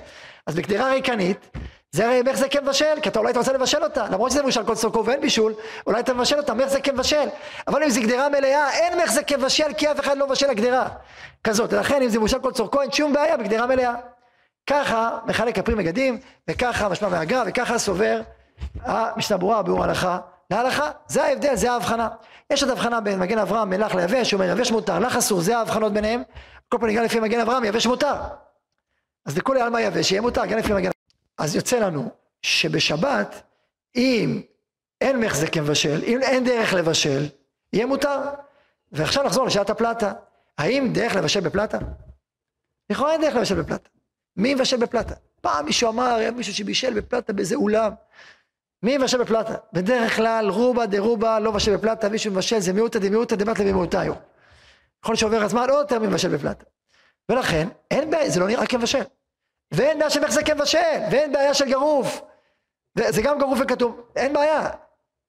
אז בקדירה ריקנית, זה הרי מחזקי מבשל, כי אתה אולי אתה רוצה לבשל אותה, למרות שזה מבושל כל סוכו ואין בישול, אולי אתה מבשל אותה, מחזקי מבשל. אבל אם זה גדירה מלאה, אין מחזקי מבשל, כי אף אחד לא מבשל לגדירה כזאת. ולכן אם זה מבושל כל צורכו, אין שום בעיה בגדירה מלאה. ככה מחלק הפרי מגדים, וככה משמע מהגרא, וככה סובר המשנה ברורה, ביאור הלכה להלכה. זה ההבדל, זה ההבחנה. יש עוד הבחנה בין מגן אברהם, מלח ליבש, הוא אומר יבש מותר, לך אסור, זה ההבחנות ביניהם. כל פעם ניגע לפי מגן אברהם, יבש מותר. אז לכולי עלמא יבש, יהיה מותר, גם לפי מגן אז יוצא לנו שבשבת, אם אין מחזק מבשל, אם אין דרך לבשל, יהיה מותר. ועכשיו נחזור לשעת הפלטה. האם דרך לבשל בפלטה? לכאורה אין דרך לבשל בפלטה. מי מבשל בפלטה? פעם מישהו אמר, היה מישהו שבישל בפלטה באיזה אולם. מי מבשל בפלטה? בדרך כלל רובה דרובה לא מבשל בפלטה, מישהו מבשל זה מיעוטה דמיעוטה דמטלה ומיעוטיו. יכול שעובר הזמן עוד יותר מבשל בפלטה. ולכן, אין בעיה, זה לא נראה כמבשל. ואין בעיה של מחזק מבשל, ואין בעיה של גרוף. זה גם גרוף וכתוב, אין בעיה.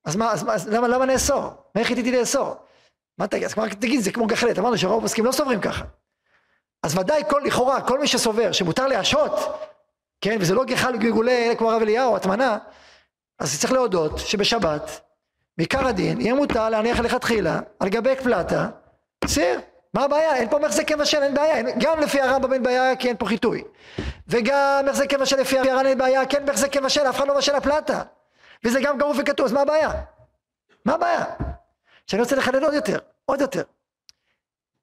אז מה, אז, אז למה, למה נאסור? מה החליטי לאסור? מה תגיד, אז תגיד, זה כמו גחלט, אמרנו שרוב הפוסקים לא סוברים ככה. אז ודאי כל, לכאורה, כל מי שסובר שמותר להשעות, כן, וזה לא גחל וגלגולי כמו הרב אליהו, הטמנה, אז צריך להודות שבשבת, מעיקר הדין, יהיה מותר להניח לכתחילה על גבי פלטה, סיר. מה הבעיה? אין פה מחזק מבשל, אין בעיה. גם לפי הרמב"ם אין בעיה כי אין פה חיטוי. וגם מחזק מבשל לפי הר"ן אין בעיה, כן מחזק מבשל, אף אחד לא מבשל הפלטה. וזה גם גרוף וכתוב, אז מה הבעיה? מה הבעיה? שאני רוצה לחדד עוד יותר, עוד יותר.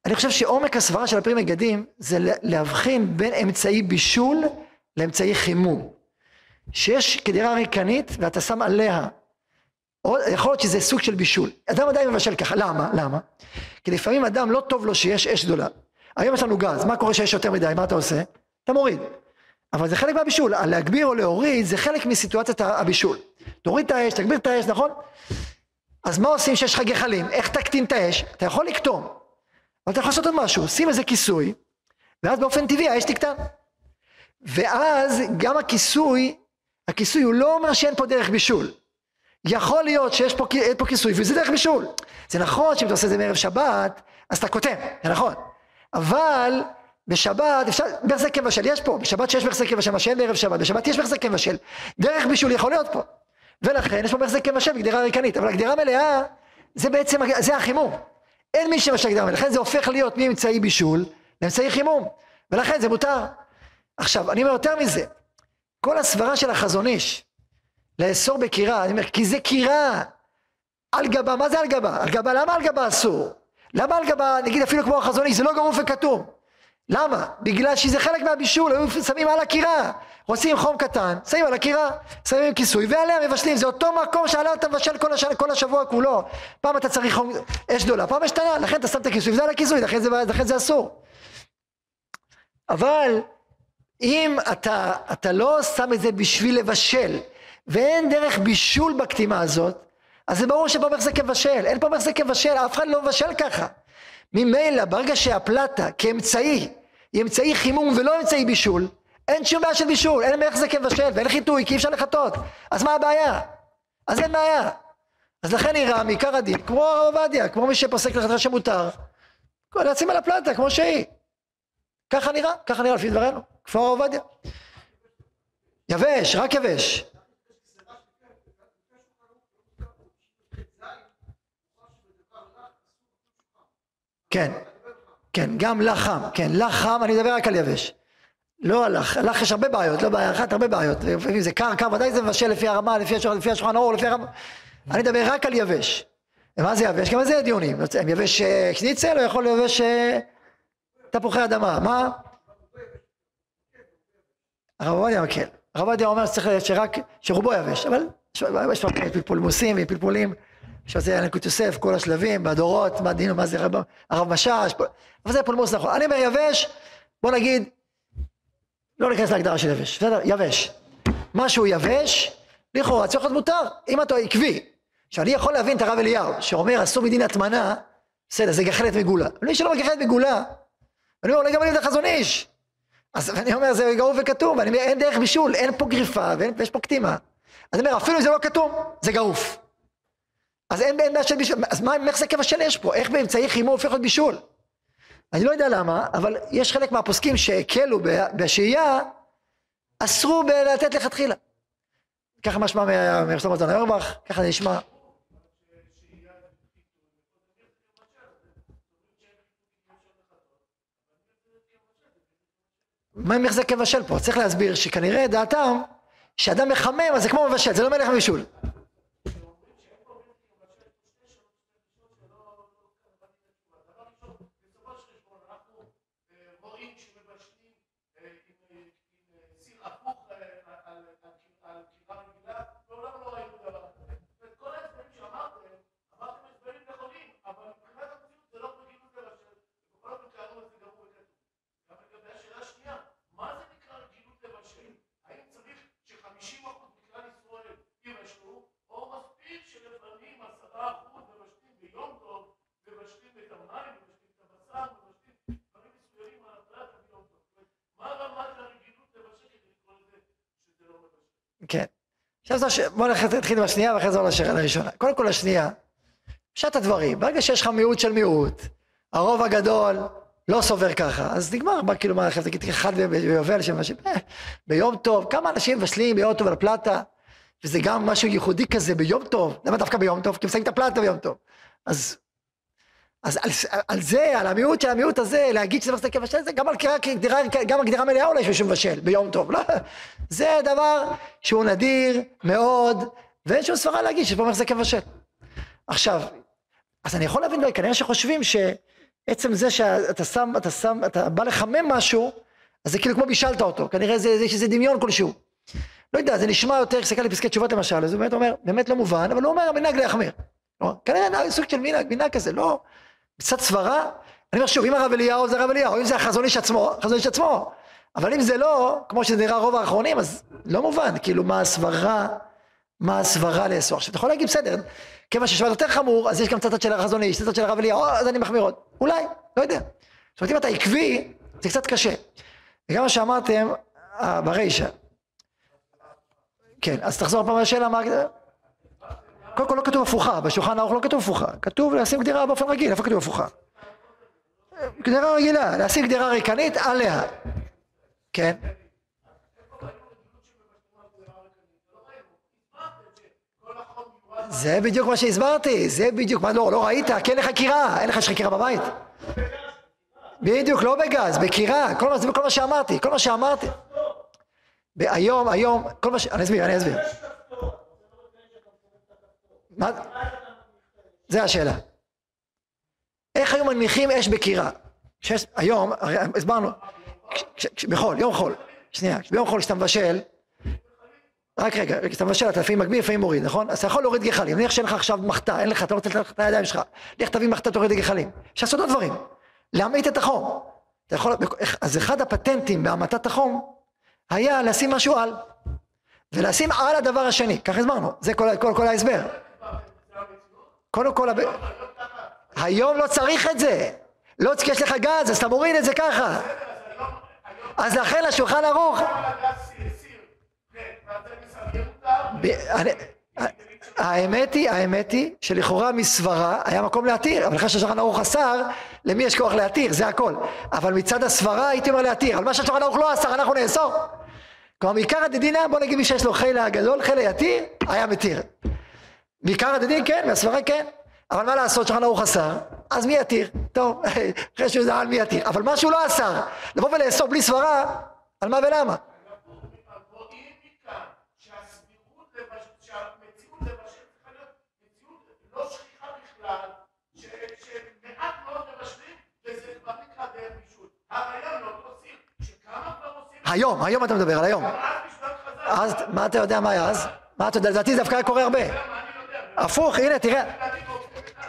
אני חושב שעומק הסברה של הפרי מגדים זה להבחין בין אמצעי בישול לאמצעי חימום. שיש קדירה ריקנית ואתה שם עליה, יכול להיות שזה סוג של בישול. אדם עדיין מבשל ככה, למה? למה? כי לפעמים אדם לא טוב לו שיש אש גדולה. היום יש לנו גז, מה קורה שיש יותר מדי, מה אתה עושה? אתה מוריד. אבל זה חלק מהבישול, להגביר או להוריד זה חלק מסיטואציית הבישול. תוריד את האש, תגביר את האש, נכון? אז מה עושים כשיש לך גחלים? איך תקטין את האש? אתה יכול לקטום, אבל אתה יכול לעשות עוד משהו, שים איזה כיסוי, ואז באופן טבעי האש תקטן. ואז גם הכיסוי, הכיסוי הוא לא אומר שאין פה דרך בישול. יכול להיות שיש פה, פה כיסוי וזה דרך בישול. זה נכון שאם אתה עושה את זה מערב שבת, אז אתה כותב, זה נכון. אבל בשבת אפשר, בהחזק מבשל יש פה, בשבת שיש בהחזק מבשל, מה שאין בערב שבת, בשבת יש בהחזק מבשל, דרך בישול יכול להיות פה. ולכן יש פה בהחזק מבשל בגדרה ריקנית, אבל הגדרה מלאה זה בעצם, זה החימום. אין מי שמשל גדרה מלאה, לכן זה הופך להיות מאמצעי בישול לאמצעי חימום, ולכן זה מותר. עכשיו, אני אומר יותר מזה, כל הסברה של החזון איש, לאסור בקירה, אני אומר, כי זה קירה, על גבה, מה זה על גבה? על גבה, למה על גבה אסור? למה על גבה, נגיד אפילו כמו החזון איש, זה לא גרוף וכתום. למה? בגלל שזה חלק מהבישול, היו שמים על הקירה, עושים חום קטן, שמים על הקירה, שמים כיסוי, ועליה מבשלים, זה אותו מקום שעליה אתה מבשל כל, השנה, כל השבוע כולו. פעם אתה צריך חום, אש גדולה, פעם יש קטנה, לכן אתה שם את הכיסוי, וזה על הכיסוי, לכן זה, לכן זה אסור. אבל אם אתה, אתה לא שם את זה בשביל לבשל, ואין דרך בישול בקטימה הזאת, אז זה ברור שפה מחזק מבשל, אין פה מחזק מבשל, אף אחד לא מבשל ככה. ממילא ברגע שהפלטה כאמצעי היא אמצעי חימום ולא אמצעי בישול, אין שום בעיה של בישול, אין זה כבשל ואין חיטוי כי אי אפשר לחטות, אז מה הבעיה? אז אין בעיה. אז לכן נראה מעיקר הדין, כמו הרב עובדיה, כמו מי שפוסק לחטא שמותר, לשים על הפלטה כמו שהיא. ככה נראה, ככה נראה לפי דברינו, כפר הרב עובדיה. יבש, רק יבש. כן, כן, גם לח חם, כן, לח חם, אני מדבר רק על יבש. לא לח, לח יש הרבה בעיות, לא בעיה אחת, הרבה בעיות. לפעמים זה קר, קר, ודאי זה מבשל לפי הרמה, לפי השולחן, לפי אור, לפי הרמה. אני מדבר רק על יבש. ומה זה יבש? גם על זה דיונים. יבש אה, שניצל או יכול יבש אה, תפוחי אדמה? מה? הרב עובדיה מקל. הרב עובדיה אומר שצריך שרק, שרובו יבש, אבל יש פה פלפולמוסים ופלפולים. שעושה ינקות יוסף, כל השלבים, בדורות, מה דינו, מה זה רב, הרב משאש, אבל זה פולמוס נכון. אני אומר יבש, בוא נגיד, לא ניכנס להגדרה של יבש, בסדר? יבש. משהו יבש, לכאורה צריך להיות מותר, אם אתה עקבי. שאני יכול להבין את הרב אליהו, שאומר אסור מדין הטמנה, בסדר, זה גחלת מגולה. מי שלא מגחלת מגולה, אני אומר, אולי גם אני יודע חזון איש. אז אני אומר, זה גרוב וכתוב, אני אומר, אין דרך בישול, אין פה גריפה, ויש פה קטימה. אז אני אומר, אפילו אם זה לא כתוב, זה גרוף. אז אין בעיה של בישול, אז מה, איך זה כבשל יש פה? איך באמצעי חימום הופך להיות בישול? אני לא יודע למה, אבל יש חלק מהפוסקים שהקלו בשהייה, אסרו בלתת לכתחילה. ככה משמע מרסום מזון אורבך, ככה זה נשמע. מה עם זה כבשל פה? צריך להסביר שכנראה דעתם שאדם מחמם אז זה כמו מבשל, זה לא מלך מבישול. עכשיו בוא נתחיל השנייה ואחרי זה נשאר לראשונה. קודם כל השנייה, פשט הדברים, ברגע שיש לך מיעוט של מיעוט, הרוב הגדול לא סובר ככה, אז נגמר, מה כאילו מה, זה אחד ביובל אה, ביום טוב, כמה אנשים מבשלים ביום טוב על הפלטה, וזה גם משהו ייחודי כזה ביום טוב, למה דווקא ביום טוב? כי שמים את הפלטה ביום טוב. אז אז על, על זה, על המיעוט של המיעוט הזה, להגיד שזה מסתכל בשל, זה גם על גדירה, גם על גדירה מלאה אולי שיש מבשל ביום טוב, לא? זה דבר שהוא נדיר מאוד, ואין שום סברה להגיד שיש פה מחזק מבשל. עכשיו, אז אני יכול להבין, כנראה שחושבים שעצם זה שאתה שם, אתה שם, אתה בא לחמם משהו, אז זה כאילו כמו בישלת אותו, כנראה זה, יש איזה דמיון כלשהו. לא יודע, זה נשמע יותר, הסתכל על פסקי תשובות למשל, אז הוא באמת אומר, באמת לא מובן, אבל הוא אומר, המנהג להחמיר. לא? כנראה סוג של מנהג, מנהג כזה, לא... קצת סברה, אני אומר שוב, אם הרב אליהו זה הרב אליהו, אם זה החזון איש עצמו, החזון איש עצמו. אבל אם זה לא, כמו שזה נראה רוב האחרונים, אז לא מובן, כאילו מה הסברה, מה הסברה לאסור. עכשיו, אתה יכול להגיד, בסדר, כיוון ששבת יותר חמור, אז יש גם צדד של החזון איש, צדד של הרב אליהו, אז אני מחמיר עוד. אולי, לא יודע. זאת אומרת, אם אתה עקבי, זה קצת קשה. וגם מה שאמרתם, אה, ברישה. כן, אז תחזור פעם לשאלה, מה... קודם כל לא כתוב הפוכה, בשולחן ערוך לא כתוב הפוכה, כתוב לשים גדרה באופן רגיל, איפה כתוב הפוכה? גדרה רגילה, לשים גדרה ריקנית עליה, כן? זה בדיוק מה שהסברתי, זה בדיוק, מה לא, לא ראית? כי אין לך קירה, אין לך חקירה בבית. בדיוק, לא בגז, בקירה, כל מה, כל מה שאמרתי, כל מה שאמרתי. היום, היום, כל מה ש... אני אסביר, אני אסביר. מה? זה השאלה. איך היו מנמיכים אש בקירה? היום, הרי הסברנו, בחול, יום חול, שנייה, ביום חול כשאתה מבשל, רק רגע, כשאתה מבשל אתה לפעמים מגביר, לפעמים מוריד, נכון? אז אתה יכול להוריד גחלים, נניח שאין לך עכשיו מחטה, אין לך, אתה לא רוצה לתת את הידיים שלך, לך תביא מחטה, תוריד גחלים. אפשר לעשות עוד דברים, להמעיט את החום. אתה יכול, אז אחד הפטנטים בהמתת החום היה לשים משהו על, ולשים על הדבר השני, ככה הסברנו, זה כל ההסבר. קודם כל, היום לא צריך את זה. לא צריך, יש לך גז, אז אתה מוריד את זה ככה. אז לכן לשולחן ערוך... האמת היא, האמת היא שלכאורה מסברה היה מקום להתיר, אבל אחרי שהשולחן ערוך אסר, למי יש כוח להתיר, זה הכל. אבל מצד הסברה הייתי אומר להתיר, אבל מה שהשולחן ערוך לא אסר, אנחנו נאסור. כלומר, מעיקר הדדינה, בוא נגיד מי שיש לו חילה הגדול, חילה יתיר, היה מתיר. בעיקר הדדין כן, מהסברה כן. אבל מה לעשות שולחן ערוך אסר, אז מי יתיר? טוב, [laughs] אחרי שהוא זעל מי יתיר. אבל מה שהוא לא אסר, לבוא ולאסור בלי סברה, על מה ולמה? היום, היום אתה מדבר, על היום. אז מה אתה יודע מה היה אז? מה אתה יודע? לדעתי זה דווקא היה קורה הרבה. הפוך, הנה, תראה.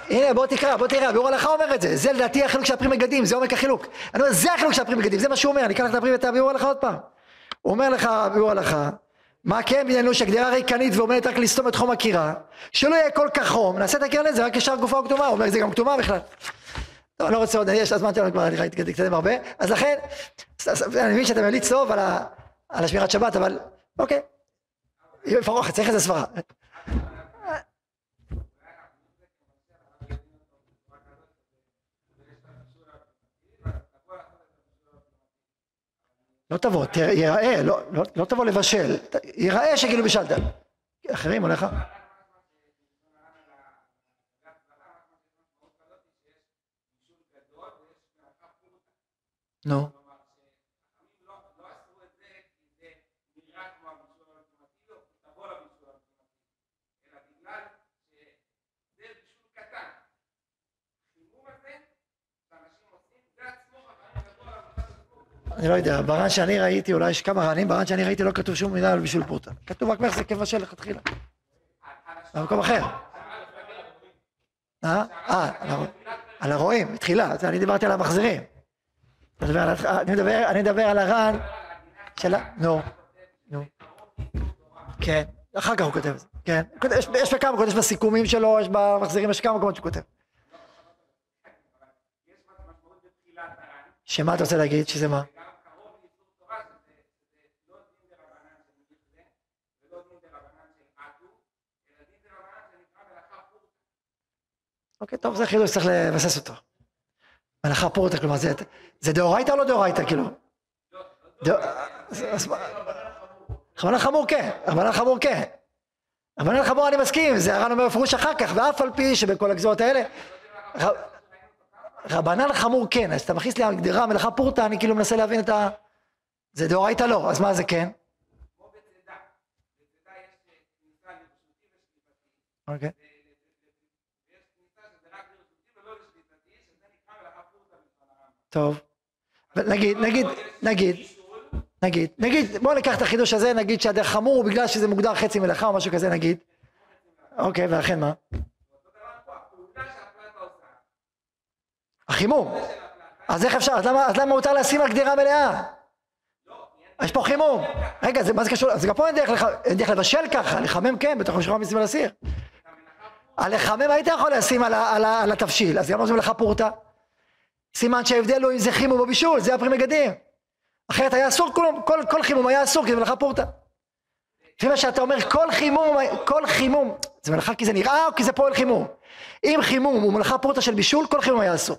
הנה, בוא תקרא, בוא תראה, ביאור הלכה אומר את זה. זה לדעתי החילוק של הפרי מגדים, זה עומק החילוק. אני אומר, זה החילוק של הפרי מגדים, זה מה שהוא אומר, אני אקח לך את הביאור הלכה עוד פעם. הוא אומר לך, ביאור הלכה, מה כן בעניינו שהגדרה ריקנית ועומדת רק לסתום את חום הקירה, שלא יהיה כל כך חום, נעשה את הקרן לזה רק ישר גופה או כתומה, הוא אומר, זה גם כתומה בכלל. טוב, אני לא רוצה עוד, יש, הזמן שלנו כבר להתקדם הרבה, אז לכן, אני מבין שאתה ממליץ טוב על, השמירת שבת, אבל אוקיי, לפחות צריך איזה סברה. לא תבוא, ייראה, לא, לא, לא תבוא לבשל, ייראה שכאילו בישלת. אחרים עליך? נו. אני לא יודע, ברן שאני ראיתי, אולי יש כמה רענים, ברן שאני ראיתי לא כתוב שום מילה על בישול פורטה. כתוב רק מחזיק כבשל לכתחילה. במקום אחר. אה? אה, על הרועים, תחילה, אני דיברתי על המחזירים. אני מדבר על הר"ן של ה... נו, נו. כן, אחר כך הוא כותב את זה, כן. יש בכמה מקומות, יש בסיכומים שלו, יש במחזירים, יש כמה מקומות שהוא כותב. שמה אתה רוצה להגיד? שזה מה? אוקיי, טוב, זה חידוש שצריך לבסס אותו. מלאכה פורטה, כלומר, זה דאורייתא או לא דאורייתא, כאילו? רבנן חמור כן, רבנן חמור כן. רבנן חמור אני מסכים, זה הר"ן אומר בפירוש אחר כך, ואף על פי שבכל הגזרות האלה, רבנן חמור כן, אז אתה מכניס לי הגדרה מלאכה פורטה, אני כאילו מנסה להבין את ה... זה דאורייתא לא, אז מה זה כן? אוקיי. טוב. נגיד, נגיד, נגיד, נגיד, נגיד, בוא ניקח את החידוש הזה, נגיד שהדרך חמור הוא בגלל שזה מוגדר חצי מלאכה או משהו כזה, נגיד. אוקיי, ואכן מה? החימום. אז איך אפשר, אז למה, אז למה מותר לשים על גדירה מלאה? יש פה חימום. רגע, זה, מה זה קשור? אז גם פה אין דרך, לח... אין דרך לבשל ככה, לחמם כן, בתוך המשכורת משים על הסיר. הלחמם היית יכול לשים על, על, על התבשיל, אז גם לא עושים לך פורטה. סימן שההבדל הוא אם זה חימום או בישול, זה הפרי מגדים. אחרת היה אסור כלום, כל, כל חימום היה אסור כי זה מלאכה פורטה. לפי מה שאתה אומר, כל חימום, כל חימום, זה מלאכה כי זה נראה או כי זה פועל חימום? אם חימום הוא מלאכה פורטה של בישול, כל חימום היה אסור.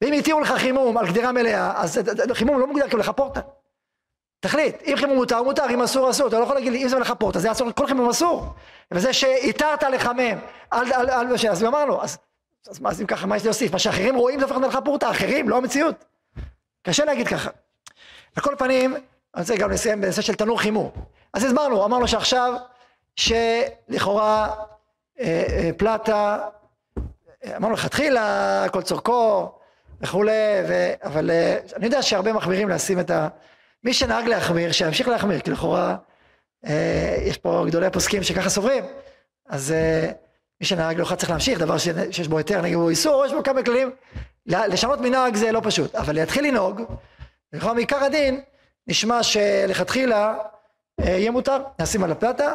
ואם התירו לך חימום על גדירה מלאה, אז חימום לא מוגדר כמלאכה פורטה. תחליט, אם חימום מותר, מותר, אם אסור, אסור. אתה לא יכול להגיד לי, אם זה מלאכה פורטה, זה אסור, כל חימום אסור. וזה שהתרת לחמם, על, על, על, אז הוא אמר לו, אז אז מה, אז אם ככה, מה יש להוסיף? מה שאחרים רואים זה הופך למלאכה פורטה, אחרים, לא המציאות. קשה להגיד ככה. על כל פנים, אני רוצה גם לסיים בנושא של תנור חימור. אז הסברנו, אמרנו שעכשיו, שלכאורה אה, אה, פלטה, אה, אמרנו לכתחילה, כל צורכו וכולי, ו... אבל אה, אני יודע שהרבה מחמירים לשים את ה... מי שנהג להחמיר, שימשיך להחמיר, כי לכאורה אה, יש פה גדולי פוסקים שככה סוברים, אז אה, מי שנהג לא צריך להמשיך, דבר שיש בו היתר, נגיד הוא איסור, יש בו כמה כללים. לשנות מנהג זה לא פשוט, אבל להתחיל לנהוג, לכאורה מעיקר הדין, נשמע שלכתחילה אה, יהיה מותר, נשים על הפלטה.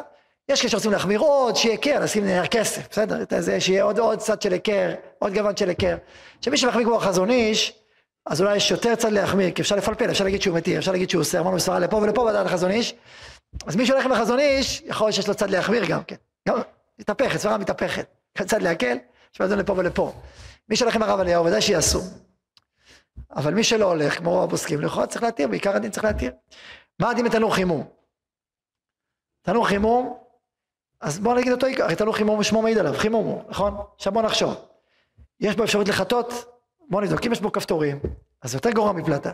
יש כאלה שרוצים להחמיר עוד, שיהיה היכר, לשים נהר כסף, בסדר? זה, שיהיה עוד, עוד צד של היכר, עוד גוון של היכר. שמי שמחמיר כמו החזון איש, אז אולי יש יותר צד להחמיר, כי אפשר לפלפל, אפשר להגיד שהוא מתיר, אפשר להגיד שהוא אוסר, אמרנו סברה לפה ולפה בדעת החזון איש. אז מי שהולך עם החזון איש, יכול להיות שיש לו צד להחמיר גם כן. גם, מתהפכת, סברה מתהפכת. קצת להקל, יש לדון לפה ולפה. מי עם הרב אליהו, ודאי שיעשו. אבל מי שלא הולך, כמו רוב הפוסקים, לכאורה צריך להתיר, בעיקר הדין צריך להתיר. מה הדין בתנור חימום? תנור חימום, אז בואו נגיד אותו עיקר, תנור חימום שמו מעיד עליו, חימום הוא, נכון? עכשיו בואו נחשוב. יש בו אפשרות לחטות, בואו נבדוק, אם יש בו כפתורים, אז יותר גרוע מפלטה.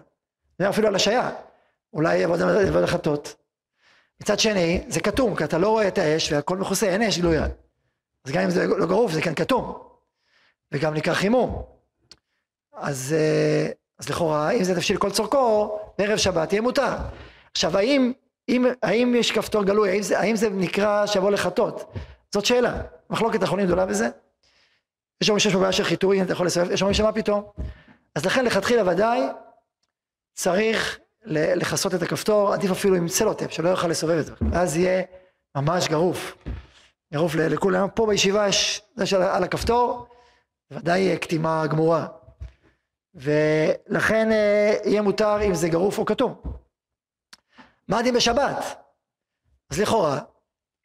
זה אפילו על השעיה, אולי יבוא לחטות. מצד שני, זה כתום, כי אתה לא רואה את האש והכל מכוסה, אין אש גלויה. אז גם אם זה לא גרוף, זה כן כתום. וגם נקרא חימום. אז, אה, אז לכאורה, אם זה תבשיל כל צורכו, בערב שבת יהיה מותר. עכשיו, האם, אם, האם יש כפתור גלוי, האם זה, האם זה נקרא שיבוא לחטות? זאת שאלה. מחלוקת אחרונים גדולה בזה. יש אומרים שיש פה בעיה של חיטוי, אתה יכול לסובב, יש אומרים שמה פתאום. אז לכן לכתחילה ודאי צריך לכסות את הכפתור, עדיף אפילו עם סלוטפ, שלא יוכל לסובב את זה. ואז יהיה ממש גרוף. גרוף לכולם. פה בישיבה יש, זה שעל הכפתור, ודאי קטימה גמורה. ולכן אה, יהיה מותר אם זה גרוף או כתום. מה הדין בשבת? אז לכאורה,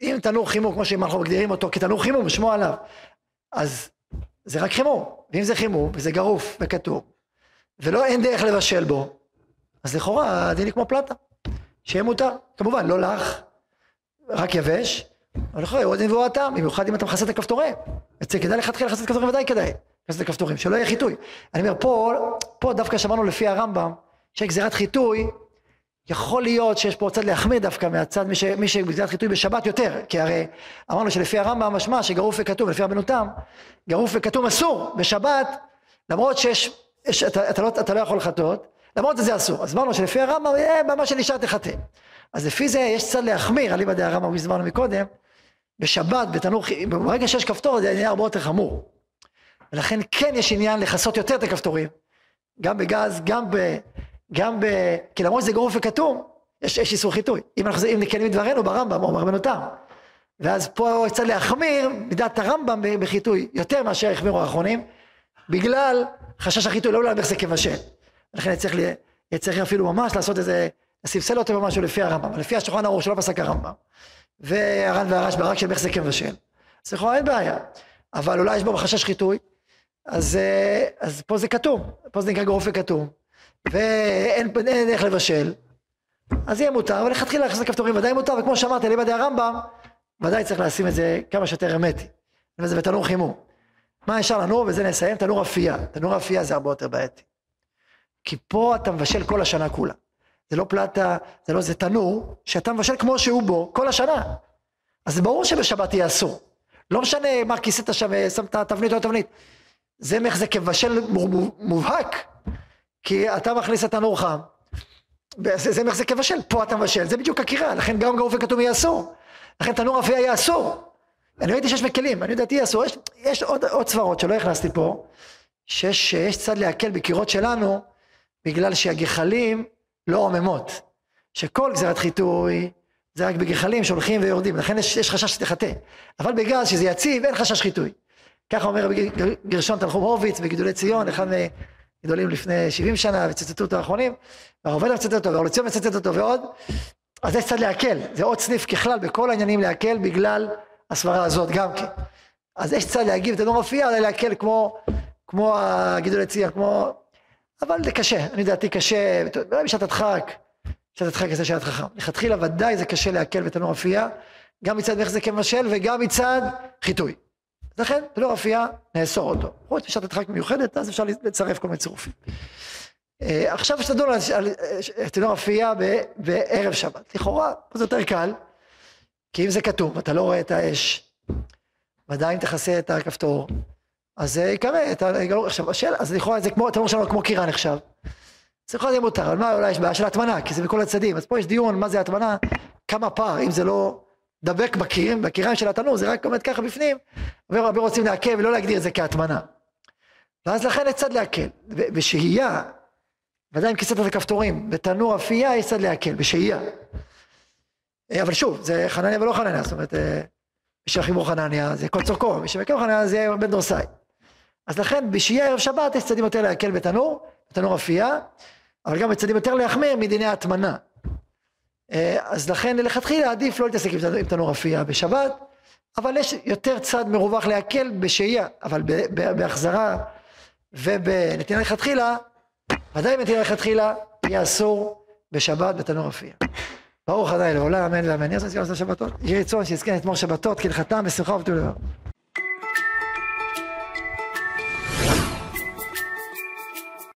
אם תנור חימום, כמו שאנחנו מגדירים אותו כתנור חימום, שמו עליו, אז זה רק חימום. ואם זה חימום, וזה גרוף וכתום, ולא אין דרך לבשל בו, אז לכאורה הדין היא כמו פלטה, שיהיה מותר. כמובן, לא לך, רק יבש, אבל לכאורה יהיו עוד דין והוא הטעם, במיוחד אם אתה מכסה את הכפתורים. כדאי לכתחילה לכסות את הכפתורים, ודאי כדאי. לכסות את הכפתורים, שלא יהיה חיטוי. אני אומר, פה, פה דווקא שמענו לפי הרמב"ם, שיש גזירת חיטוי, יכול להיות שיש פה צד להחמיר דווקא מהצד מי, ש, מי שבגזירת חיטוי בשבת יותר, כי הרי אמרנו שלפי הרמב"ם משמע שגרוף וכתום, לפי רבנו תם, גרוף וכתום אסור בשבת, למרות שיש, יש, אתה, אתה, לא, אתה לא יכול לחטות, למרות שזה אסור. אז אמרנו שלפי הרמב"ם, אה, מה שנשאר תחטא. אז לפי זה יש צד להחמיר, אליבא דה הרמב"ם, הזמנו מקודם, בשבת, בתנור, ברגע שיש כפתור זה נהיה הרבה יותר חמור. ולכן כן יש עניין לכסות יותר את הכפתורים, גם בגז, גם ב... גם ב... כי למרות שזה גרוף וכתום, יש, יש איסור חיטוי. אם אנחנו אם נקיים מדברנו ברמב"ם או ברבנו תם. ואז פה צריך להחמיר מידת הרמב"ם בחיטוי יותר מאשר החמירו האחרונים, בגלל חשש החיטוי, לא להלבך זה כבשל. לכן צריך, צריך אפילו ממש לעשות איזה, לספסל אותו במשהו לפי הרמב"ם, לפי השולחן ערוך שלא פסק הרמב"ם. והר"ן והרשב"א רק של מחזק כבשל. אז לכאורה אין בעיה. אבל אולי יש בו חשש חיטוי, אז, אה, אז פה זה כתום, פה זה נקרא גרוף וכתום. ואין איך לבשל, אז יהיה מותר, אבל לכתחילה להכניס לכפתורים ודאי מותר, וכמו שאמרתי, על ידי הרמב"ם, ודאי צריך לשים את זה כמה שיותר הרמטי. וזה בתנור חימום. מה נשאר לנו, וזה נסיים, תנור אפייה. תנור אפייה זה הרבה יותר בעייתי. כי פה אתה מבשל כל השנה כולה. זה לא פלטה, זה לא זה תנור, שאתה מבשל כמו שהוא בו כל השנה. אז ברור שבשבת יהיה אסור. לא משנה מה כיסית שם, שמת תבנית או תבנית. זה זה כבשל מובהק. כי אתה מכניס את הנור חם, זה, זה מחזיק כבשל, פה אתה מבשל, זה בדיוק הקירה, לכן גם גרוף וכתום יהיה אסור. לכן תנור אפייה יהיה אסור. אני ראיתי שיש מקלים, אני לדעתי אסור. יש, יש עוד, עוד סברות שלא הכנסתי פה, שיש, שיש צד להקל בקירות שלנו, בגלל שהגחלים לא עוממות. שכל גזירת חיטוי זה רק בגחלים שהולכים ויורדים, לכן יש, יש חשש שתחטא. אבל בגלל שזה יציב, אין חשש חיטוי. ככה אומר גרשון תנחום הורוביץ בגידולי ציון, אחד גדולים לפני 70 שנה וציטטו אותו האחרונים, והרבנו מצטט אותו, והאורציון מצטט אותו ועוד, אז זה קצת להקל, זה עוד סניף ככלל בכל העניינים להקל בגלל הסברה הזאת גם כן. אז יש קצת להגיב את הנור אפייה, אולי להקל כמו, כמו הגידול הציון, כמו... אבל זה קשה, אני דעתי קשה, אולי בשעת הדחק, בשעת הדחק זה שעת חכם. לכתחילה ודאי זה קשה להקל בתנור אפייה, גם מצד זה כמשל וגם מצד חיטוי. לכן לא הופיע, נאסור אותו. חוץ בשעת הדחק מיוחדת, אז אפשר לצרף כל מיני צירופים. אה, עכשיו יש על תנור אפייה בערב שבת. לכאורה, זה יותר קל, כי אם זה כתוב, אתה לא רואה את האש, ועדיין תכסה את הכפתור, אז זה יקרה, אתה, עכשיו, השאלה, אז לכאורה זה כמו, אתה לא שלנו כמו קירה נחשב. זה יכול להיות מותר, אבל מה אולי יש בעיה של הטמנה, כי זה מכל הצדדים, אז פה יש דיון מה זה הטמנה, כמה פער, אם זה לא דבק בקירים, בקיריים של התנור, זה רק עומד ככה בפנים, והרבה רוצים לעכב ולא להגדיר את זה כהטמנה. ואז לכן יש צד להקל. בשהייה, ודאי עם כיסת הכפתורים, בתנור אפייה יש צד להקל, בשהייה. אה, אבל שוב, זה חנניה ולא חנניה, זאת אומרת, אה, מי שהחיבור חנניה זה כל צורכו, מי שמקם חנניה זה בן דורסאי. אז לכן בשהייה ערב שבת יש צדים יותר להקל בתנור, בתנור אפייה, אבל גם בצדים יותר להחמיר מדיני ההטמנה. אה, אז לכן לכתחילה עדיף לא להתעסק עם תנור אפייה בשבת, אבל יש יותר צד מרווח להקל בשהייה, אבל בהחזרה ובנתינה לכתחילה, ודאי בנתינה לכתחילה יהיה אסור בשבת בתנור אפייה. ברוך ה' לעולם, אמן ואמן. יהיה רצון שיזכה לתמור שבתות כהלכתם בשמחה ובטוב לבב.